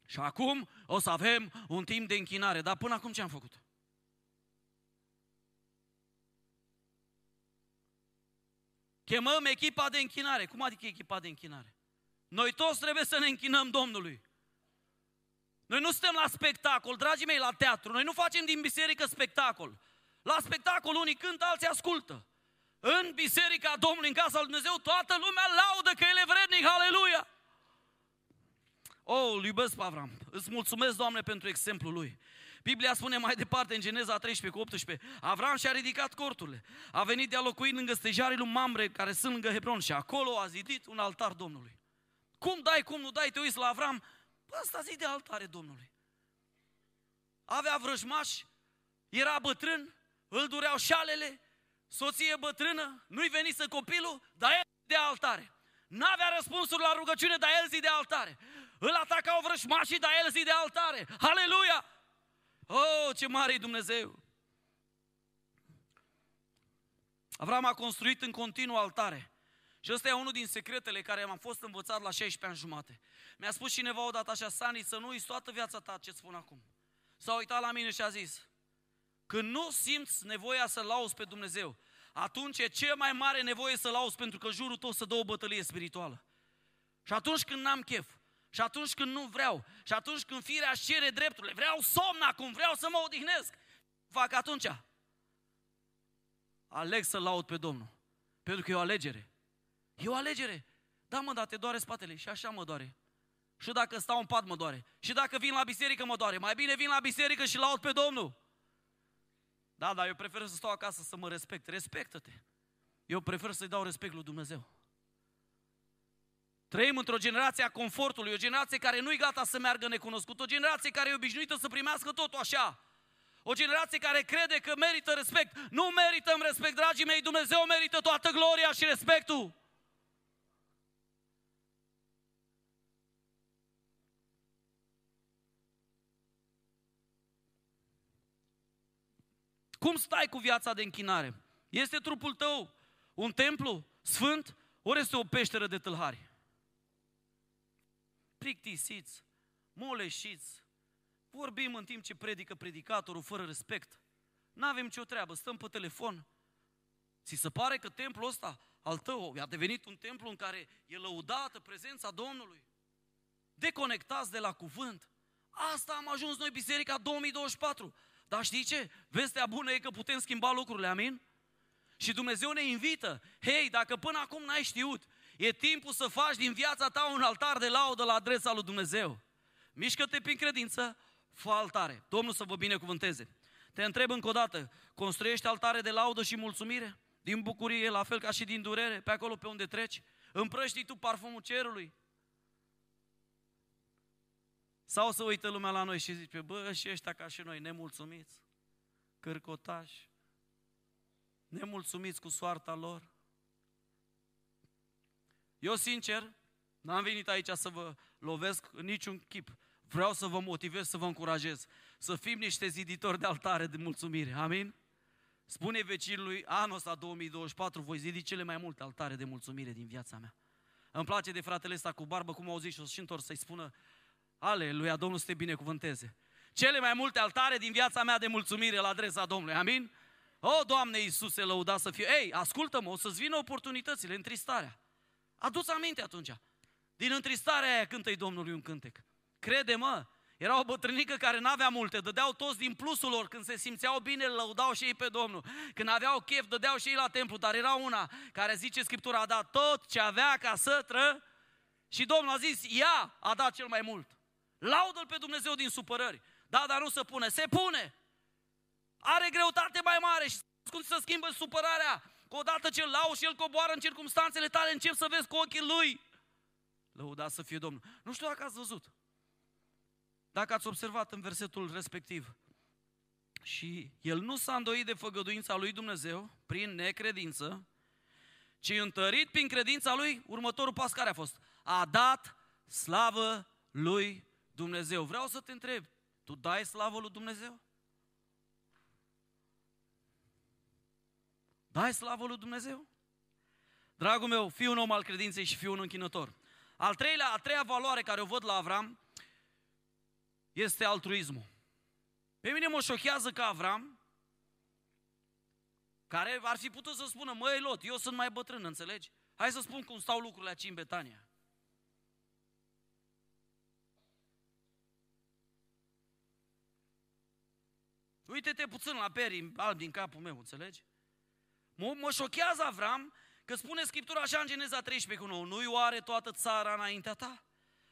Și acum o să avem un timp de închinare. Dar până acum ce am făcut? Chemăm echipa de închinare. Cum adică echipa de închinare? Noi toți trebuie să ne închinăm Domnului. Noi nu suntem la spectacol, dragii mei, la teatru. Noi nu facem din biserică spectacol. La spectacol unii cântă, alții ascultă. În biserica Domnului, în casa lui Dumnezeu, toată lumea laudă că El e vrednic, aleluia! Oh, îl iubesc pe Avram. Îți mulțumesc, Doamne, pentru exemplul lui. Biblia spune mai departe în Geneza 13 cu 18, Avram și-a ridicat corturile, a venit de-a locui lângă stejarii lui Mamre, care sunt lângă Hebron și acolo a zidit un altar Domnului. Cum dai, cum nu dai, te uiți la Avram, ăsta zi de altare Domnului. Avea vrăjmași, era bătrân, îl dureau șalele, soție bătrână, nu-i venise copilul, dar el de altare. N-avea răspunsuri la rugăciune, dar el zi de altare. Îl atacau vrăjmașii, dar el zi de altare. Aleluia! Oh, ce mare e Dumnezeu! Avram a construit în continuu altare. Și ăsta e unul din secretele care am fost învățat la 16 ani jumate. Mi-a spus cineva odată așa, Sani, să nu uiți toată viața ta ce spun acum. S-a uitat la mine și a zis, când nu simți nevoia să lauzi pe Dumnezeu, atunci e cea mai mare nevoie să lauzi pentru că jurul tău să dă o bătălie spirituală. Și atunci când n-am chef, și atunci când nu vreau, și atunci când firea își cere drepturile, vreau somn acum, vreau să mă odihnesc, fac atunci. Aleg să laud pe Domnul. Pentru că e o alegere. E o alegere. Da, mă, dar te doare spatele și așa mă doare. Și dacă stau în pat mă doare. Și dacă vin la biserică mă doare. Mai bine vin la biserică și laud pe Domnul. Da, dar eu prefer să stau acasă să mă respect. Respectă-te. Eu prefer să-i dau respect lui Dumnezeu. Trăim într-o generație a confortului, o generație care nu-i gata să meargă necunoscut, o generație care e obișnuită să primească totul așa. O generație care crede că merită respect. Nu merităm respect, dragii mei, Dumnezeu merită toată gloria și respectul. Cum stai cu viața de închinare? Este trupul tău un templu sfânt, ori este o peșteră de tâlhari? Plictisiți, moleșiți, vorbim în timp ce predică predicatorul fără respect. N-avem nicio treabă, stăm pe telefon. Ți se pare că templul ăsta al tău a devenit un templu în care e lăudată prezența Domnului? Deconectați de la cuvânt. Asta am ajuns noi, Biserica 2024. Dar știi ce? Vestea bună e că putem schimba lucrurile, amin? Și Dumnezeu ne invită, hei, dacă până acum n-ai știut, e timpul să faci din viața ta un altar de laudă la adresa lui Dumnezeu. Mișcă-te prin credință, fă altare. Domnul să vă binecuvânteze. Te întreb încă o dată, construiești altare de laudă și mulțumire? Din bucurie, la fel ca și din durere, pe acolo pe unde treci? Împrăști tu parfumul cerului? Sau să uită lumea la noi și zice, bă, și ăștia ca și noi, nemulțumiți, cărcotași, nemulțumiți cu soarta lor. Eu, sincer, n-am venit aici să vă lovesc în niciun chip. Vreau să vă motivez, să vă încurajez. Să fim niște ziditori de altare de mulțumire. Amin? Spune vecinului, anul ăsta 2024 voi zidi cele mai multe altare de mulțumire din viața mea. Îmi place de fratele ăsta cu barbă, cum au zis și o și întorc să-i spună, Aleluia, Domnul să te binecuvânteze. Cele mai multe altare din viața mea de mulțumire la adresa Domnului, amin? O, Doamne Iisuse, lăuda să fie. Ei, ascultă-mă, o să-ți vină oportunitățile, întristarea. Adu-ți aminte atunci. Din întristarea aia cântă-i Domnului un cântec. Crede-mă, era o bătrânică care n-avea multe, dădeau toți din plusul lor, când se simțeau bine, lăudau și ei pe Domnul. Când aveau chef, dădeau și ei la templu, dar era una care zice Scriptura, a dat tot ce avea ca să tră, Și Domnul a zis, ea a dat cel mai mult. Laudă-L pe Dumnezeu din supărări. Da, dar nu se pune. Se pune. Are greutate mai mare și cum să schimbă supărarea. Că odată ce lau și el coboară în circunstanțele tale, încep să vezi cu ochii lui. Lăuda să fie Domnul. Nu știu dacă ați văzut. Dacă ați observat în versetul respectiv. Și el nu s-a îndoit de făgăduința lui Dumnezeu prin necredință, ci întărit prin credința lui, următorul pas care a fost? A dat slavă lui Dumnezeu. Vreau să te întreb, tu dai slavă lui Dumnezeu? Dai slavă lui Dumnezeu? Dragul meu, fii un om al credinței și fii un închinător. Al treilea, a treia valoare care o văd la Avram este altruismul. Pe mine mă șochează că Avram, care ar fi putut să spună, măi Lot, eu sunt mai bătrân, înțelegi? Hai să spun cum stau lucrurile aici în Betania. Uite-te puțin la perii alb din capul meu, înțelegi? Mă, mă șochează Avram că spune Scriptura așa în Geneza 13 cu 9, nu-i oare toată țara înaintea ta?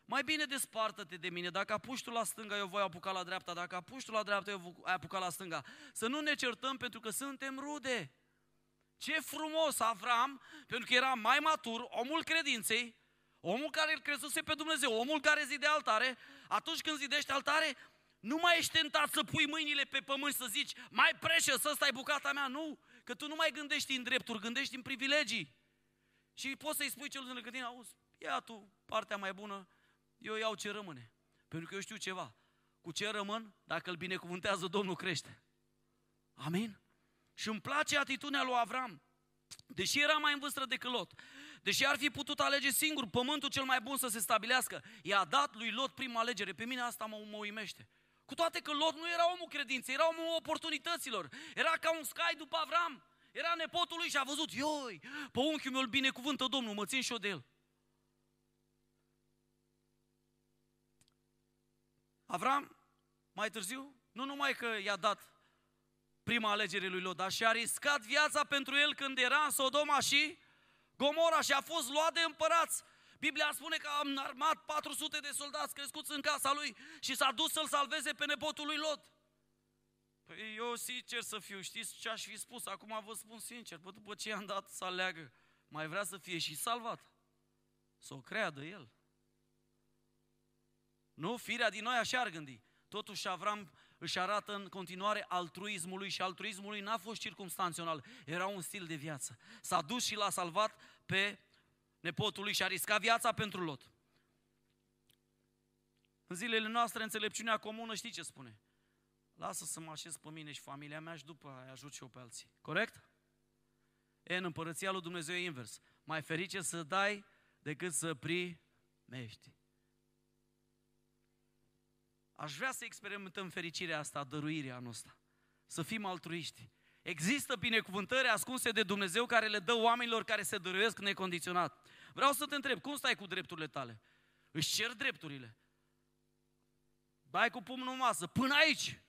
Mai bine despartă-te de mine, dacă apuci tu la stânga, eu voi apuca la dreapta, dacă apuci tu la dreapta, eu voi apuca la stânga. Să nu ne certăm pentru că suntem rude. Ce frumos Avram, pentru că era mai matur, omul credinței, omul care îl crezuse pe Dumnezeu, omul care zide altare, atunci când zidește altare, nu mai ești tentat să pui mâinile pe pământ să zici, mai preșă, să stai bucata mea, nu. Că tu nu mai gândești în drepturi, gândești în privilegii. Și poți să-i spui celul lângă tine, auzi, ia tu partea mai bună, eu iau ce rămâne. Pentru că eu știu ceva. Cu ce rămân, dacă îl binecuvântează Domnul, crește. Amin? Și îmi place atitudinea lui Avram. Deși era mai în vârstă decât Lot, deși ar fi putut alege singur pământul cel mai bun să se stabilească, i-a dat lui Lot prima alegere. Pe mine asta mă, mă uimește. Cu toate că Lot nu era omul credinței, era omul oportunităților. Era ca un scai după Avram. Era nepotul lui și a văzut, ioi, pe unchiul meu îl binecuvântă Domnul, mă țin și eu de el. Avram, mai târziu, nu numai că i-a dat prima alegere lui Lot, dar și-a riscat viața pentru el când era în Sodoma și Gomora și a fost luat de împărați. Biblia spune că a înarmat 400 de soldați crescuți în casa lui și s-a dus să-l salveze pe nepotul lui Lot. Păi eu sincer să fiu, știți ce aș fi spus? Acum vă spun sincer, bă, după ce i-am dat să aleagă, mai vrea să fie și salvat. Să o creadă el. Nu? Firea din noi așa ar gândi. Totuși Avram își arată în continuare altruismul lui și altruismul lui n-a fost circumstanțional, era un stil de viață. S-a dus și l-a salvat pe nepotul lui și a riscat viața pentru Lot. În zilele noastre, înțelepciunea comună, știi ce spune? Lasă să mă așez pe mine și familia mea și după aia ajut și eu pe alții. Corect? E, în împărăția lui Dumnezeu e invers. Mai ferice să dai decât să primești. Aș vrea să experimentăm fericirea asta, dăruirea noastră. Să fim altruiști. Există binecuvântări ascunse de Dumnezeu care le dă oamenilor care se dăruiesc necondiționat. Vreau să te întreb, cum stai cu drepturile tale? Își cer drepturile. Dai cu pumnul în masă, până aici.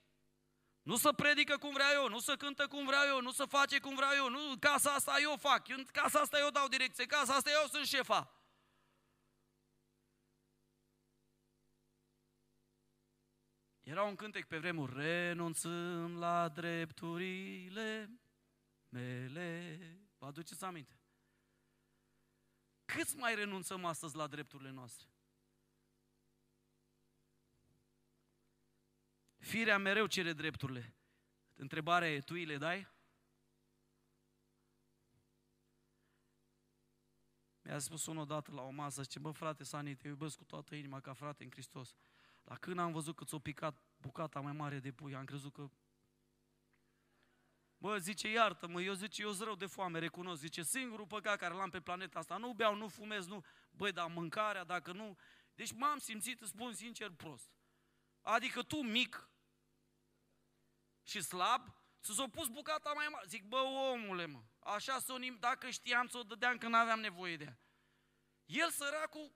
Nu să predică cum vreau eu, nu să cântă cum vreau eu, nu să face cum vreau eu, nu, casa asta eu fac, în casa asta eu dau direcție, casa asta eu sunt șefa. Era un cântec pe vremuri, renunțând la drepturile mele. Vă aduceți aminte? Câți mai renunțăm astăzi la drepturile noastre? Firea mereu cere drepturile. Întrebarea e, tu îi le dai? Mi-a spus unul odată la o masă, zice, bă frate Sani, te iubesc cu toată inima ca frate în Hristos. Dar când am văzut că ți-o picat bucata mai mare de pui, am crezut că... Bă, zice, iartă-mă, eu zice, eu rău de foame, recunosc. Zice, singurul păcat care l-am pe planeta asta, nu beau, nu fumez, nu... Băi, dar mâncarea, dacă nu... Deci m-am simțit, îți spun sincer, prost. Adică tu, mic și slab, să s-o pus bucata mai mare. Zic, bă, omule, mă, așa s-o dacă știam, ți-o dădeam când aveam nevoie de ea. El, săracul,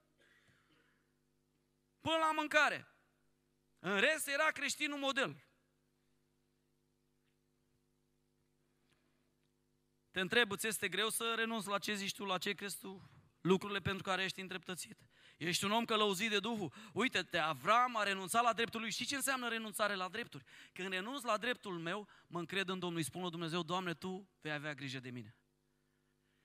până la mâncare. În rest era creștinul model. Te întreb, îți este greu să renunți la ce zici tu, la ce crezi tu, lucrurile pentru care ești întreptățit. Ești un om călăuzit de Duhul. Uite-te, Avram a renunțat la dreptul lui. Știi ce înseamnă renunțare la drepturi? Când renunț la dreptul meu, mă încred în Domnul. Îi spun lui Dumnezeu, Doamne, Tu vei avea grijă de mine.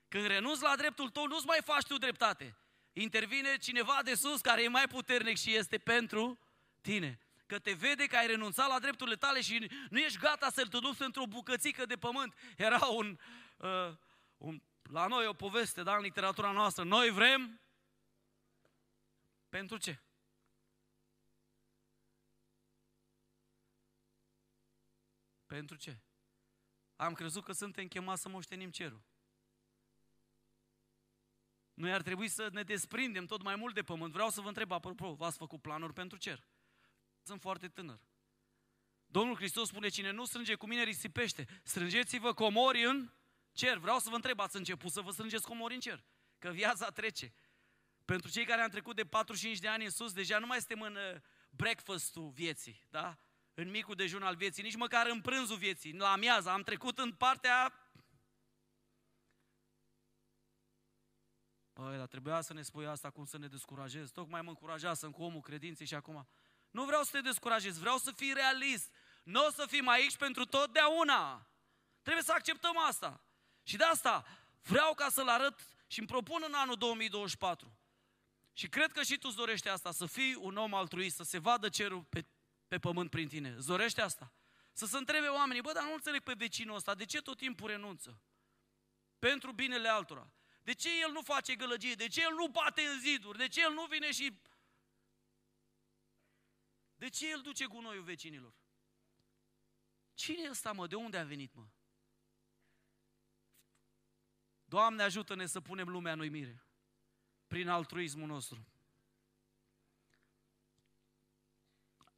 Când renunți la dreptul tău, nu-ți mai faci tu dreptate. Intervine cineva de sus care e mai puternic și este pentru tine. Că te vede că ai renunțat la drepturile tale și nu ești gata să-l te duci într-o bucățică de pământ. Era un, uh, un, la noi o poveste, da, în literatura noastră. Noi vrem pentru ce? Pentru ce? Am crezut că suntem chemați să moștenim cerul. Noi ar trebui să ne desprindem tot mai mult de pământ. Vreau să vă întreb, apropo, v-ați făcut planuri pentru cer? Sunt foarte tânăr. Domnul Hristos spune, cine nu strânge cu mine risipește. Strângeți-vă comori în cer. Vreau să vă întreb, ați început să vă strângeți comori în cer? Că viața trece. Pentru cei care am trecut de 45 de ani în sus, deja nu mai suntem în uh, breakfast-ul vieții, da? În micul dejun al vieții, nici măcar în prânzul vieții, la amiază. Am trecut în partea Păi, dar trebuia să ne spui asta, cum să ne descurajezi. Tocmai mă încurajasem cu omul credinței și acum. Nu vreau să te descurajezi, vreau să fii realist. Nu o să fim aici pentru totdeauna. Trebuie să acceptăm asta. Și de asta vreau ca să-l arăt și îmi propun în anul 2024. Și cred că și tu îți dorești asta, să fii un om altruist, să se vadă cerul pe, pe pământ prin tine. Îți dorești asta? Să se întrebe oamenii, bă, dar nu înțeleg pe vecinul ăsta, de ce tot timpul renunță? Pentru binele altora. De ce el nu face gălăgie? De ce el nu bate în ziduri? De ce el nu vine și... De ce el duce gunoiul vecinilor? Cine e ăsta, mă? De unde a venit, mă? Doamne, ajută-ne să punem lumea în uimire prin altruismul nostru.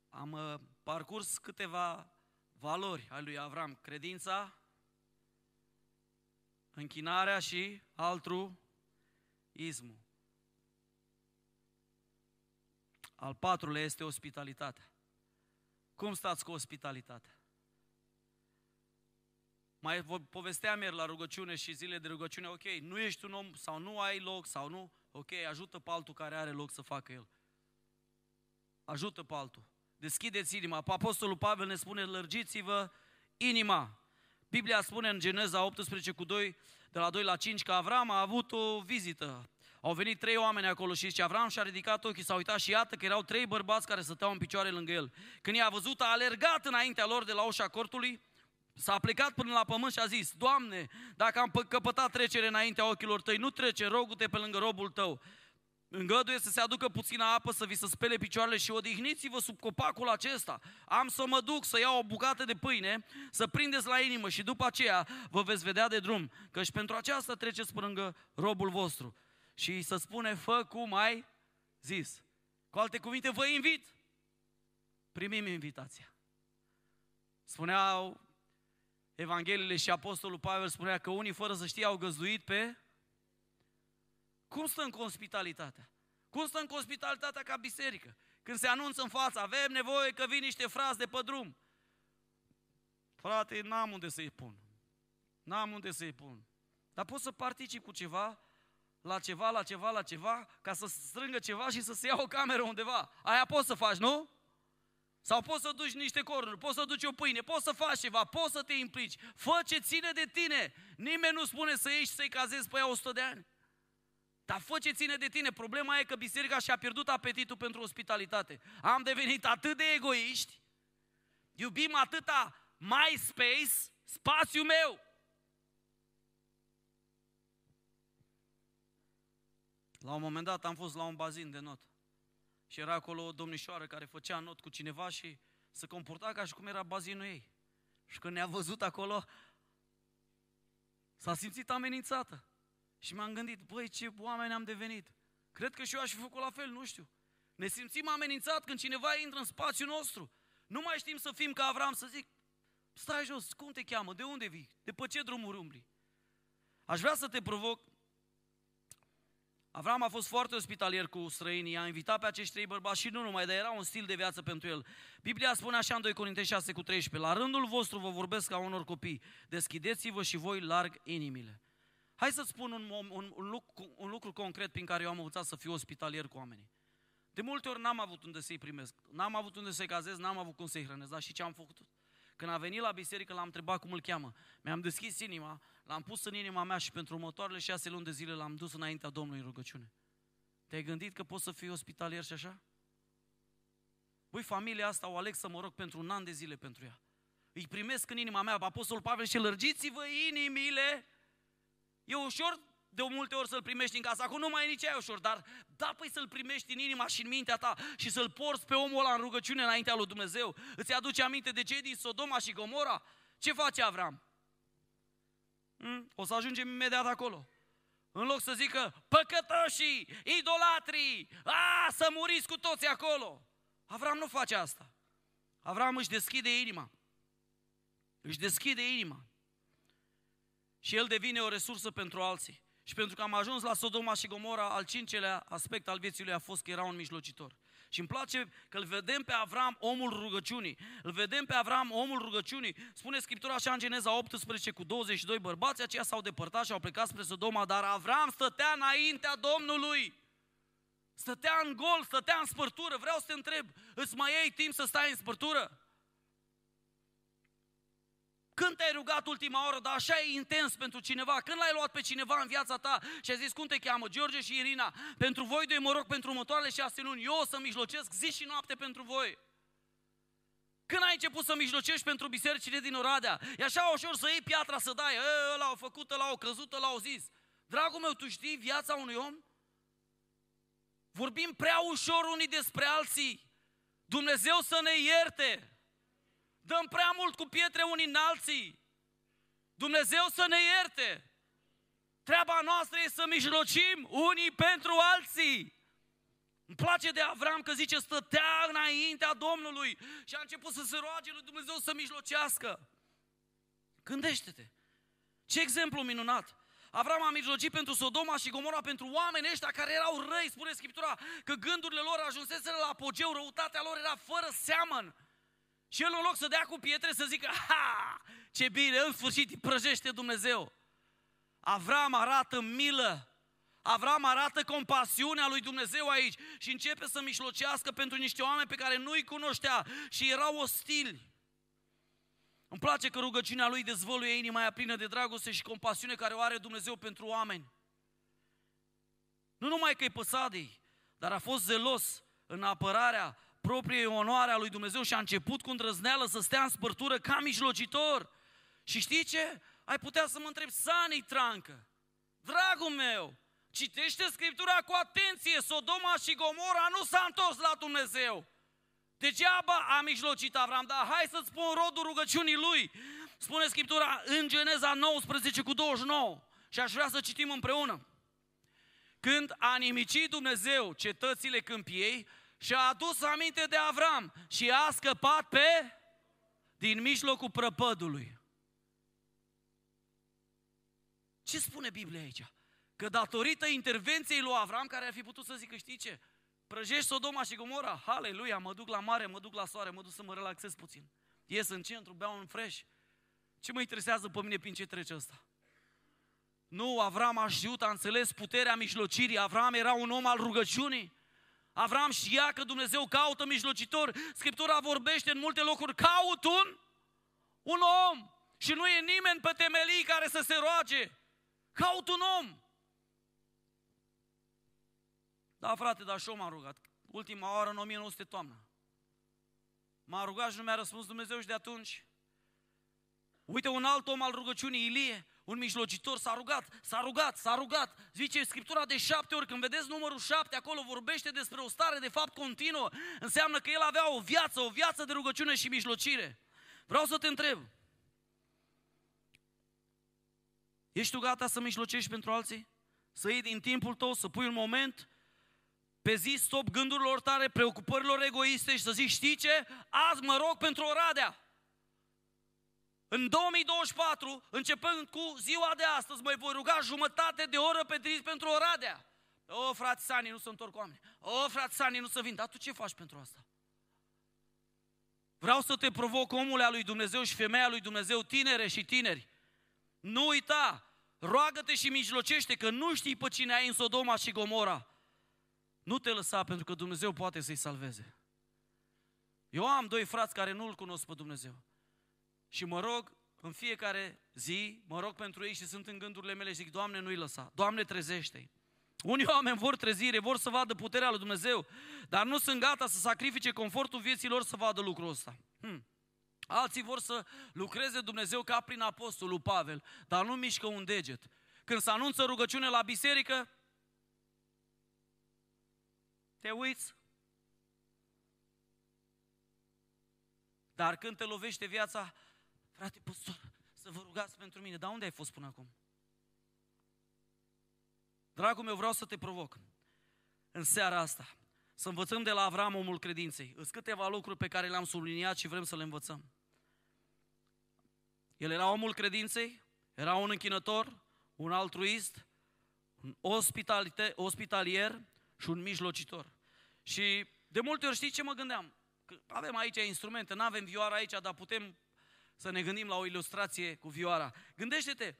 Am uh, parcurs câteva valori ale lui Avram. Credința, închinarea și altruismul. Al patrulea este ospitalitatea. Cum stați cu ospitalitatea? Mai povesteam ieri la rugăciune și zile de rugăciune, ok, nu ești un om sau nu ai loc sau nu, ok, ajută pe altul care are loc să facă el. Ajută pe altul. Deschideți inima. Apostolul Pavel ne spune, lărgiți-vă inima. Biblia spune în Geneza 18 cu 2, de la 2 la 5, că Avram a avut o vizită. Au venit trei oameni acolo și zice, Avram și-a ridicat ochii, s-a uitat și iată că erau trei bărbați care stăteau în picioare lângă el. Când i-a văzut, a alergat înaintea lor de la ușa cortului, s-a plecat până la pământ și a zis, Doamne, dacă am căpătat trecere înaintea ochilor tăi, nu trece, rogu-te pe lângă robul tău. Îngăduie să se aducă puțină apă, să vi se spele picioarele și odihniți-vă sub copacul acesta. Am să mă duc să iau o bucată de pâine, să prindeți la inimă și după aceea vă veți vedea de drum, căci pentru aceasta treceți pe lângă robul vostru. Și să spune, fă cum ai zis. Cu alte cuvinte, vă invit. Primim invitația. Spuneau Evangheliile și Apostolul Pavel spunea că unii fără să știe au găzduit pe cum stă în ospitalitatea? Cum stă în ospitalitatea ca biserică? Când se anunță în față, avem nevoie că vin niște frați de pe drum. Frate, n-am unde să-i pun. N-am unde să-i pun. Dar pot să particip cu ceva, la ceva, la ceva, la ceva, ca să strângă ceva și să se ia o cameră undeva. Aia poți să faci, nu? Sau poți să duci niște cornuri, poți să duci o pâine, poți să faci ceva, poți să te implici. Fă ce ține de tine. Nimeni nu spune să ieși să-i cazezi pe ea 100 de ani. Dar fă ce ține de tine. Problema e că biserica și-a pierdut apetitul pentru ospitalitate. Am devenit atât de egoiști, iubim atâta my space, spațiul meu. La un moment dat am fost la un bazin de not. Și era acolo o domnișoară care făcea not cu cineva și se comporta ca și cum era bazinul ei. Și când ne-a văzut acolo, s-a simțit amenințată. Și m-am gândit, băi, ce oameni am devenit. Cred că și eu aș fi făcut la fel, nu știu. Ne simțim amenințat când cineva intră în spațiul nostru. Nu mai știm să fim ca Avram, să zic, stai jos, cum te cheamă, de unde vii, de pe ce drumuri umbli. Aș vrea să te provoc. Avram a fost foarte ospitalier cu străinii, a invitat pe acești trei bărbați și nu numai, dar era un stil de viață pentru el. Biblia spune așa în 2 Corinteni 6 cu 13, la rândul vostru vă vorbesc ca unor copii, deschideți-vă și voi larg inimile. Hai să-ți spun un, un, un, lucru, un lucru concret prin care eu am învățat să fiu ospitalier cu oamenii. De multe ori n-am avut unde să-i primesc, n-am avut unde să-i cazez, n-am avut cum să-i hrănesc, dar și ce am făcut? Când a venit la biserică, l-am întrebat cum îl cheamă. Mi-am deschis inima, l-am pus în inima mea și pentru următoarele șase luni de zile l-am dus înaintea Domnului în rugăciune. Te-ai gândit că poți să fii ospitalier și așa? Băi, familia asta o aleg să mă rog pentru un an de zile pentru ea. Îi primesc în inima mea, Apostol Pavel, și lărgiți-vă inimile. E ușor de multe ori să-l primești în casa, acum nu mai e nici aia ușor, dar da, păi să-l primești în inima și în mintea ta și să-l porți pe omul ăla în rugăciune înaintea lui Dumnezeu. Îți aduce aminte de cei din Sodoma și Gomora? Ce face Avram? Hmm? O să ajungem imediat acolo. În loc să zică păcătoșii, idolatrii, a, să muriți cu toți acolo. Avram nu face asta. Avram își deschide inima. Își deschide inima. Și el devine o resursă pentru alții. Și pentru că am ajuns la Sodoma și Gomora, al cincelea aspect al vieții lui a fost că era un mijlocitor. Și îmi place că îl vedem pe Avram omul rugăciunii. Îl vedem pe Avram omul rugăciunii. Spune Scriptura așa în Geneza 18 cu 22 bărbați, aceia s-au depărtat și au plecat spre Sodoma, dar Avram stătea înaintea Domnului. Stătea în gol, stătea în spărtură. Vreau să te întreb, îți mai iei timp să stai în spărtură? Când te-ai rugat ultima oră, dar așa e intens pentru cineva? Când l-ai luat pe cineva în viața ta și ai zis, cum te cheamă, George și Irina? Pentru voi doi mă rog pentru următoarele șase luni, eu o să mijlocesc zi și noapte pentru voi. Când ai început să mijlocești pentru bisericile din Oradea? E așa ușor să iei piatra să dai, ăla au făcut, ăla au căzut, ăla au zis. Dragul meu, tu știi viața unui om? Vorbim prea ușor unii despre alții. Dumnezeu să ne ierte. Dăm prea mult cu pietre unii în alții. Dumnezeu să ne ierte. Treaba noastră e să mijlocim unii pentru alții. Îmi place de Avram că zice stătea înaintea Domnului și a început să se roage lui Dumnezeu să mijlocească. Gândește-te. Ce exemplu minunat! Avram a mijlocit pentru Sodoma și Gomora, pentru oameni ăștia care erau răi, spune Scriptura, că gândurile lor ajunseseră la apogeu, răutatea lor era fără seamăn. Și el în loc să dea cu pietre să zică, ha, ce bine, în sfârșit îi prăjește Dumnezeu. Avram arată milă, Avram arată compasiunea lui Dumnezeu aici și începe să mișlocească pentru niște oameni pe care nu-i cunoștea și erau ostili. Îmi place că rugăciunea lui dezvăluie inima aia plină de dragoste și compasiune care o are Dumnezeu pentru oameni. Nu numai că e păsat de ei, dar a fost zelos în apărarea propriei onoare a lui Dumnezeu și a început cu îndrăzneală să stea în spărtură ca mijlocitor. Și știi ce? Ai putea să mă întrebi, Sani Trancă, dragul meu, citește Scriptura cu atenție, Sodoma și Gomora nu s-a întors la Dumnezeu. Degeaba a mijlocit Avram, dar hai să-ți spun rodul rugăciunii lui. Spune Scriptura în Geneza 19 cu 29 și aș vrea să citim împreună. Când a nimicit Dumnezeu cetățile câmpiei, și a adus aminte de Avram și a scăpat pe din mijlocul prăpădului. Ce spune Biblia aici? Că datorită intervenției lui Avram, care ar fi putut să zică, știi ce? Prăjești Sodoma și Gomora, haleluia, mă duc la mare, mă duc la soare, mă duc să mă relaxez puțin. Ies în centru, beau un fresh. Ce mă interesează pe mine prin ce trece ăsta? Nu, Avram a știut, a înțeles puterea mijlocirii. Avram era un om al rugăciunii. Avram știa că Dumnezeu caută mijlocitor. Scriptura vorbește în multe locuri, caut un, un om. Și nu e nimeni pe temelii care să se roage. Caut un om. Da, frate, dar și eu m-am rugat. Ultima oară în 1900 toamnă. M-a rugat și nu mi-a răspuns Dumnezeu și de atunci. Uite un alt om al rugăciunii, Ilie, un mijlocitor s-a rugat, s-a rugat, s-a rugat. Zice Scriptura de șapte ori, când vedeți numărul șapte, acolo vorbește despre o stare de fapt continuă. Înseamnă că el avea o viață, o viață de rugăciune și mijlocire. Vreau să te întreb. Ești tu gata să mijlocești pentru alții? Să iei din timpul tău, să pui un moment pe zi stop gândurilor tale, preocupărilor egoiste și să zici, știi ce? Azi mă rog pentru Oradea. În 2024, începând cu ziua de astăzi, mă voi ruga jumătate de oră pe zi pentru Oradea. O, frate Sani, nu se întorc oameni. O, frate Sani, nu se vin. Dar tu ce faci pentru asta? Vreau să te provoc omul al lui Dumnezeu și femeia lui Dumnezeu, tinere și tineri. Nu uita, roagă-te și mijlocește că nu știi pe cine ai în Sodoma și Gomora. Nu te lăsa pentru că Dumnezeu poate să-i salveze. Eu am doi frați care nu-L cunosc pe Dumnezeu. Și mă rog în fiecare zi, mă rog pentru ei și sunt în gândurile mele și zic, Doamne, nu-i lăsa, Doamne, trezește-i. Unii oameni vor trezire, vor să vadă puterea lui Dumnezeu, dar nu sunt gata să sacrifice confortul vieții lor să vadă lucrul ăsta. Hmm. Alții vor să lucreze Dumnezeu ca prin apostolul Pavel, dar nu mișcă un deget. Când se anunță rugăciune la biserică, te uiți. Dar când te lovește viața, frate păstor, să vă rugați pentru mine. Dar unde ai fost până acum? Dragul meu, vreau să te provoc în seara asta. Să învățăm de la Avram omul credinței. Sunt câteva lucruri pe care le-am subliniat și vrem să le învățăm. El era omul credinței, era un închinător, un altruist, un ospitalier și un mijlocitor. Și de multe ori știți ce mă gândeam? Că avem aici instrumente, nu avem vioara aici, dar putem să ne gândim la o ilustrație cu vioara. Gândește-te,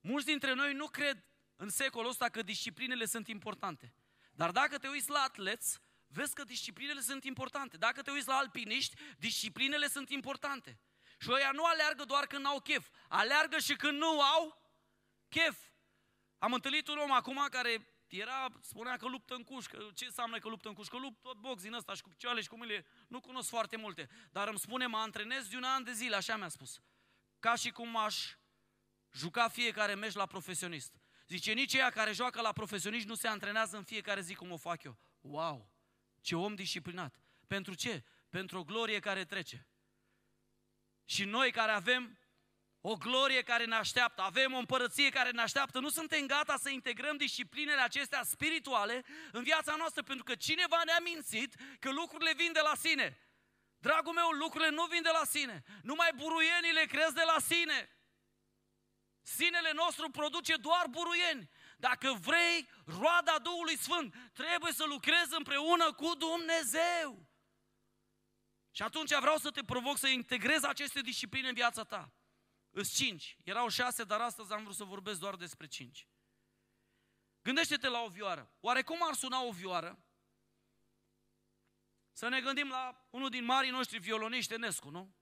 mulți dintre noi nu cred în secolul ăsta că disciplinele sunt importante. Dar dacă te uiți la atleți, vezi că disciplinele sunt importante. Dacă te uiți la alpiniști, disciplinele sunt importante. Și ăia nu aleargă doar când au chef, aleargă și când nu au chef. Am întâlnit un om acum care era, spunea că luptă în cușcă. Ce înseamnă că luptă în cușcă? Lupt tot box din ăsta și cu picioarele și cu mâinile. Nu cunosc foarte multe. Dar îmi spune, mă antrenez de un an de zile, așa mi-a spus. Ca și cum aș juca fiecare meci la profesionist. Zice, nici ea care joacă la profesionist nu se antrenează în fiecare zi cum o fac eu. Wow! Ce om disciplinat! Pentru ce? Pentru o glorie care trece. Și noi care avem o glorie care ne așteaptă, avem o împărăție care ne așteaptă, nu suntem gata să integrăm disciplinele acestea spirituale în viața noastră, pentru că cineva ne-a mințit că lucrurile vin de la sine. Dragul meu, lucrurile nu vin de la sine. Numai buruienile cresc de la sine. Sinele nostru produce doar buruieni. Dacă vrei roada Duhului Sfânt, trebuie să lucrezi împreună cu Dumnezeu. Și atunci vreau să te provoc să integrezi aceste discipline în viața ta. Îs cinci. Erau șase, dar astăzi am vrut să vorbesc doar despre cinci. Gândește-te la o vioară. Oare cum ar suna o vioară? Să ne gândim la unul din marii noștri violoniști, Enescu, nu?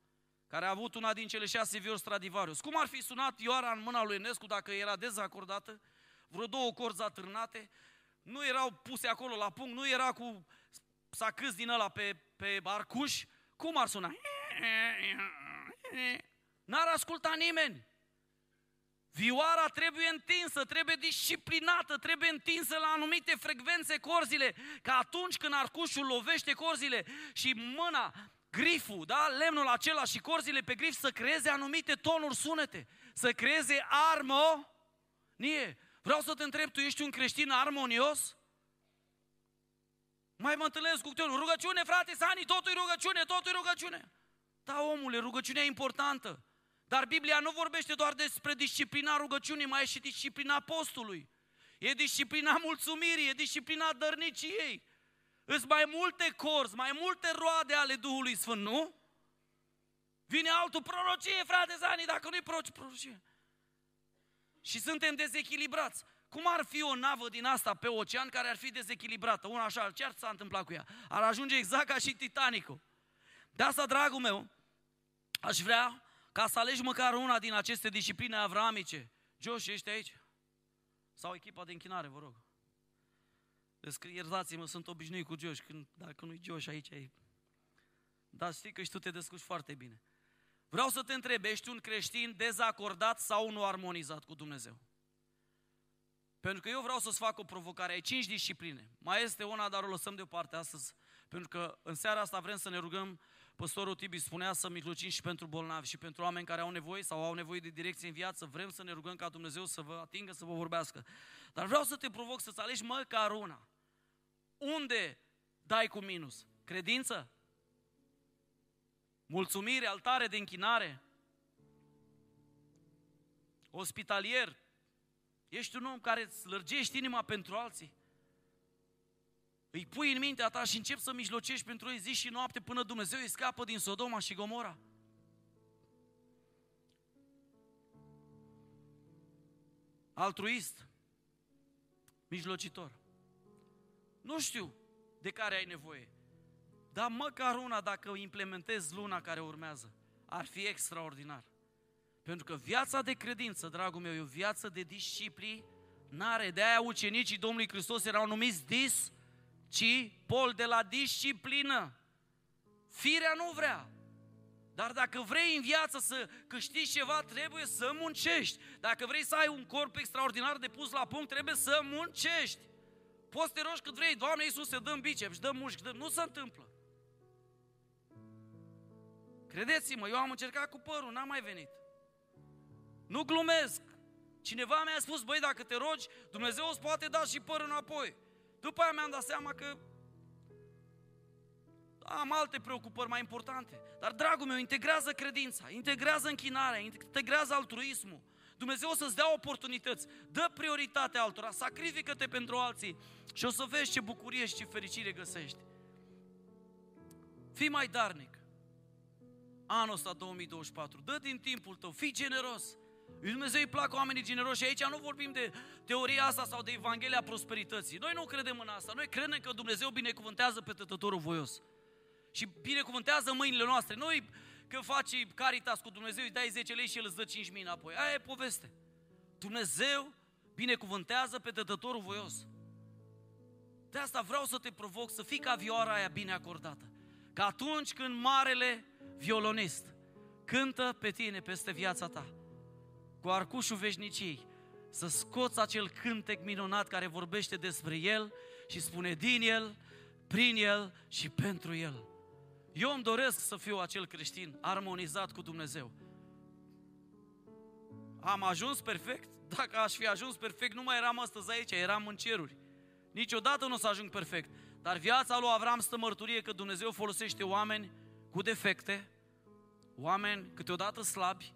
Care a avut una din cele șase viori Stradivarius. Cum ar fi sunat vioara în mâna lui Enescu dacă era dezacordată? Vreo două corzi atârnate, nu erau puse acolo la punct, nu era cu sacâs din ăla pe, pe arcuș. Cum ar suna? N-ar asculta nimeni. Vioara trebuie întinsă, trebuie disciplinată, trebuie întinsă la anumite frecvențe corzile, ca atunci când arcușul lovește corzile și mâna, griful, da, lemnul acela și corzile pe grif să creeze anumite tonuri sunete, să creeze armonie. Vreau să te întreb, tu ești un creștin armonios? Mai mă întâlnesc cu unul, rugăciune, frate, Sani, totul e rugăciune, totul e rugăciune. Da, omule, rugăciunea e importantă. Dar Biblia nu vorbește doar despre disciplina rugăciunii, mai e și disciplina postului. E disciplina mulțumirii, e disciplina dărniciei. Îs mai multe corzi, mai multe roade ale Duhului Sfânt, nu? Vine altul, prorocie, frate Zani, dacă nu-i prorocie. Și suntem dezechilibrați. Cum ar fi o navă din asta pe ocean care ar fi dezechilibrată? Una așa, ce ar s-a întâmplat cu ea? Ar ajunge exact ca și Titanicul. De asta, dragul meu, aș vrea ca să alegi măcar una din aceste discipline avramice. Josh, ești aici? Sau echipa de închinare, vă rog. Descrie, iertați-mă, sunt obișnuit cu Josh. Când, dacă nu-i Josh aici, e... Dar știi că și tu te descurci foarte bine. Vreau să te întreb, ești un creștin dezacordat sau nu armonizat cu Dumnezeu? Pentru că eu vreau să-ți fac o provocare. Ai cinci discipline. Mai este una, dar o lăsăm deoparte astăzi. Pentru că în seara asta vrem să ne rugăm Păstorul Tibi spunea să mijlocim și pentru bolnavi și pentru oameni care au nevoie sau au nevoie de direcție în viață. Vrem să ne rugăm ca Dumnezeu să vă atingă, să vă vorbească. Dar vreau să te provoc să-ți alegi măcar una. Unde dai cu minus? Credință? Mulțumire, altare de închinare? Ospitalier? Ești un om care îți lărgești inima pentru alții? Îi pui în mintea ta și începi să mijlocești pentru ei zi și noapte până Dumnezeu îi scapă din Sodoma și Gomora. altruist, mijlocitor. Nu știu de care ai nevoie, dar măcar una, dacă implementezi luna care urmează, ar fi extraordinar. Pentru că viața de credință, dragul meu, e o viață de disciplinare. De aia ucenicii Domnului Hristos erau numiți dis, ci pol de la disciplină. Firea nu vrea. Dar dacă vrei în viață să câștigi ceva, trebuie să muncești. Dacă vrei să ai un corp extraordinar de pus la punct, trebuie să muncești. Poți să te rogi cât vrei, Doamne Iisus, să dăm biceps, dăm mușchi, dăm... nu se întâmplă. Credeți-mă, eu am încercat cu părul, n-am mai venit. Nu glumesc. Cineva mi-a spus, băi, dacă te rogi, Dumnezeu îți poate da și părul înapoi. După aia mi-am dat seama că am alte preocupări mai importante. Dar, dragul meu, integrează credința, integrează închinarea, integrează altruismul. Dumnezeu o să-ți dea oportunități, dă prioritate altora, sacrifică-te pentru alții și o să vezi ce bucurie și ce fericire găsești. Fii mai darnic. Anul ăsta 2024, dă din timpul tău, fii generos. Lui Dumnezeu îi plac oamenii generoși și aici nu vorbim de teoria asta sau de Evanghelia prosperității. Noi nu credem în asta, noi credem că Dumnezeu binecuvântează pe tătătorul voios. Și binecuvântează mâinile noastre. Noi că faci caritas cu Dumnezeu, îi dai 10 lei și el îți dă 5 mii înapoi. Aia e poveste. Dumnezeu binecuvântează pe dătătorul voios. De asta vreau să te provoc să fii ca vioara aia bine acordată. Că atunci când marele violonist cântă pe tine peste viața ta, cu arcușul veșniciei, să scoți acel cântec minunat care vorbește despre El și spune din El, prin El și pentru El. Eu îmi doresc să fiu acel creștin armonizat cu Dumnezeu. Am ajuns perfect? Dacă aș fi ajuns perfect, nu mai eram astăzi aici, eram în ceruri. Niciodată nu o să ajung perfect. Dar viața lui Avram stă mărturie că Dumnezeu folosește oameni cu defecte, oameni câteodată slabi,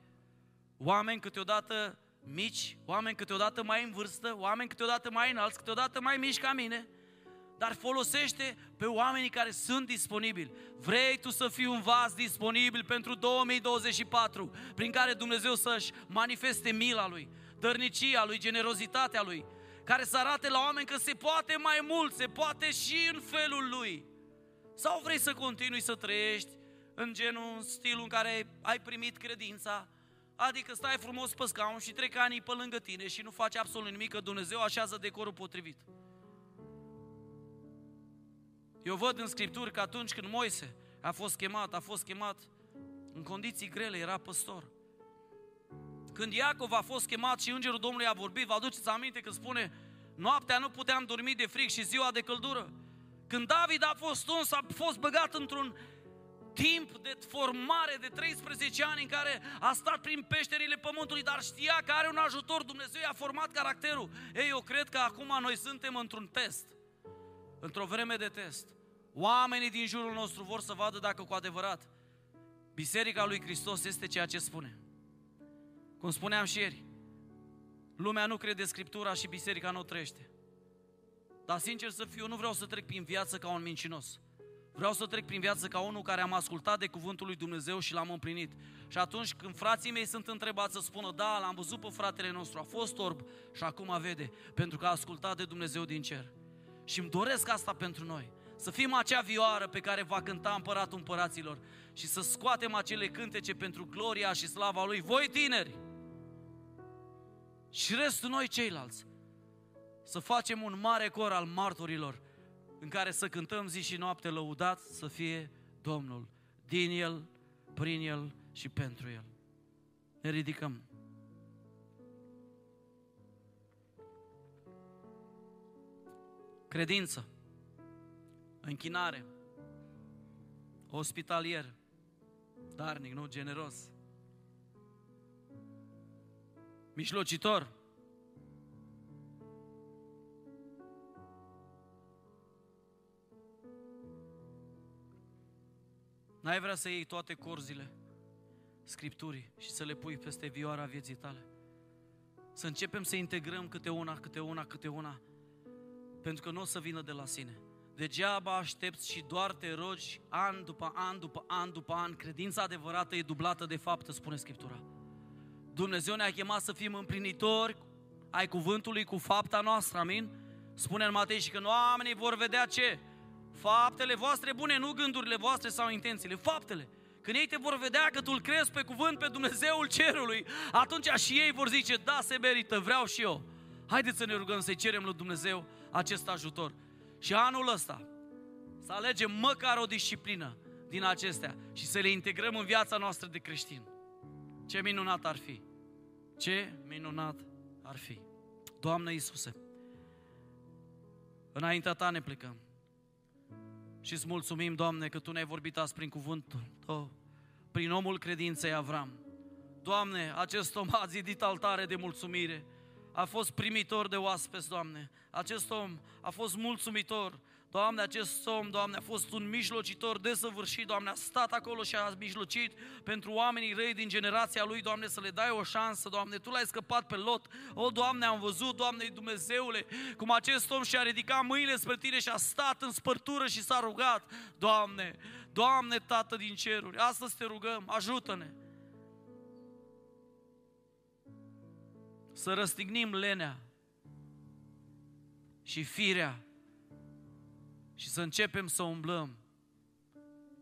oameni câteodată mici, oameni câteodată mai în vârstă, oameni câteodată mai înalți, câteodată mai mici ca mine, dar folosește pe oamenii care sunt disponibili. Vrei tu să fii un vas disponibil pentru 2024, prin care Dumnezeu să-și manifeste mila Lui, dărnicia Lui, generozitatea Lui, care să arate la oameni că se poate mai mult, se poate și în felul Lui. Sau vrei să continui să trăiești în genul, în stilul în care ai primit credința, adică stai frumos pe scaun și trec anii pe lângă tine și nu faci absolut nimic, că Dumnezeu așează decorul potrivit. Eu văd în Scripturi că atunci când Moise a fost chemat, a fost chemat în condiții grele, era păstor. Când Iacov a fost chemat și Îngerul Domnului a vorbit, vă aduceți aminte că spune noaptea nu puteam dormi de frig și ziua de căldură. Când David a fost uns, a fost băgat într-un timp de formare de 13 ani în care a stat prin peșterile pământului, dar știa că are un ajutor, Dumnezeu i-a format caracterul. Ei, eu cred că acum noi suntem într-un test într-o vreme de test, oamenii din jurul nostru vor să vadă dacă cu adevărat Biserica lui Hristos este ceea ce spune. Cum spuneam și ieri, lumea nu crede Scriptura și biserica nu trăiește. Dar sincer să fiu, nu vreau să trec prin viață ca un mincinos. Vreau să trec prin viață ca unul care am ascultat de cuvântul lui Dumnezeu și l-am împlinit. Și atunci când frații mei sunt întrebați să spună, da, l-am văzut pe fratele nostru, a fost orb și acum vede, pentru că a ascultat de Dumnezeu din cer. Și îmi doresc asta pentru noi. Să fim acea vioară pe care va cânta împăratul împăraților și să scoatem acele cântece pentru gloria și slava Lui. Voi tineri și restul noi ceilalți. Să facem un mare cor al martorilor în care să cântăm zi și noapte lăudat să fie Domnul. Din El, prin El și pentru El. Ne ridicăm. Credință, închinare, ospitalier, darnic, nu generos, mijlocitor, N-ai vrea să iei toate corzile Scripturii și să le pui peste vioara vieții tale? Să începem să integrăm câte una, câte una, câte una pentru că nu o să vină de la sine. Degeaba aștepți și doar te rogi an după an, după an, după an. Credința adevărată e dublată de faptă, spune Scriptura. Dumnezeu ne-a chemat să fim împlinitori ai cuvântului cu fapta noastră, amin? Spune în Matei și că oamenii vor vedea ce? Faptele voastre bune, nu gândurile voastre sau intențiile, faptele. Când ei te vor vedea că tu îl crezi pe cuvânt pe Dumnezeul cerului, atunci și ei vor zice, da, se merită, vreau și eu. Haideți să ne rugăm să-i cerem lui Dumnezeu acest ajutor. Și anul ăsta să alegem măcar o disciplină din acestea și să le integrăm în viața noastră de creștin. Ce minunat ar fi! Ce minunat ar fi! Doamne Iisuse, înaintea Ta ne plecăm. Și îți mulțumim, Doamne, că Tu ne-ai vorbit azi prin cuvântul Tău, prin omul credinței Avram. Doamne, acest om a zidit altare de mulțumire, a fost primitor de oaspeți, Doamne. Acest om a fost mulțumitor Doamne, acest om, Doamne, a fost un mijlocitor desăvârșit, Doamne, a stat acolo și a mijlocit pentru oamenii răi din generația lui, Doamne, să le dai o șansă, Doamne, Tu l-ai scăpat pe lot. O, Doamne, am văzut, Doamne, Dumnezeule, cum acest om și-a ridicat mâinile spre Tine și a stat în spărtură și s-a rugat. Doamne, Doamne, Tată din ceruri, astăzi te rugăm, ajută-ne. Să răstignim lenea și firea și să începem să umblăm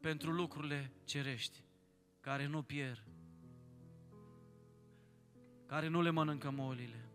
pentru lucrurile cerești, care nu pierd, care nu le mănâncă molile.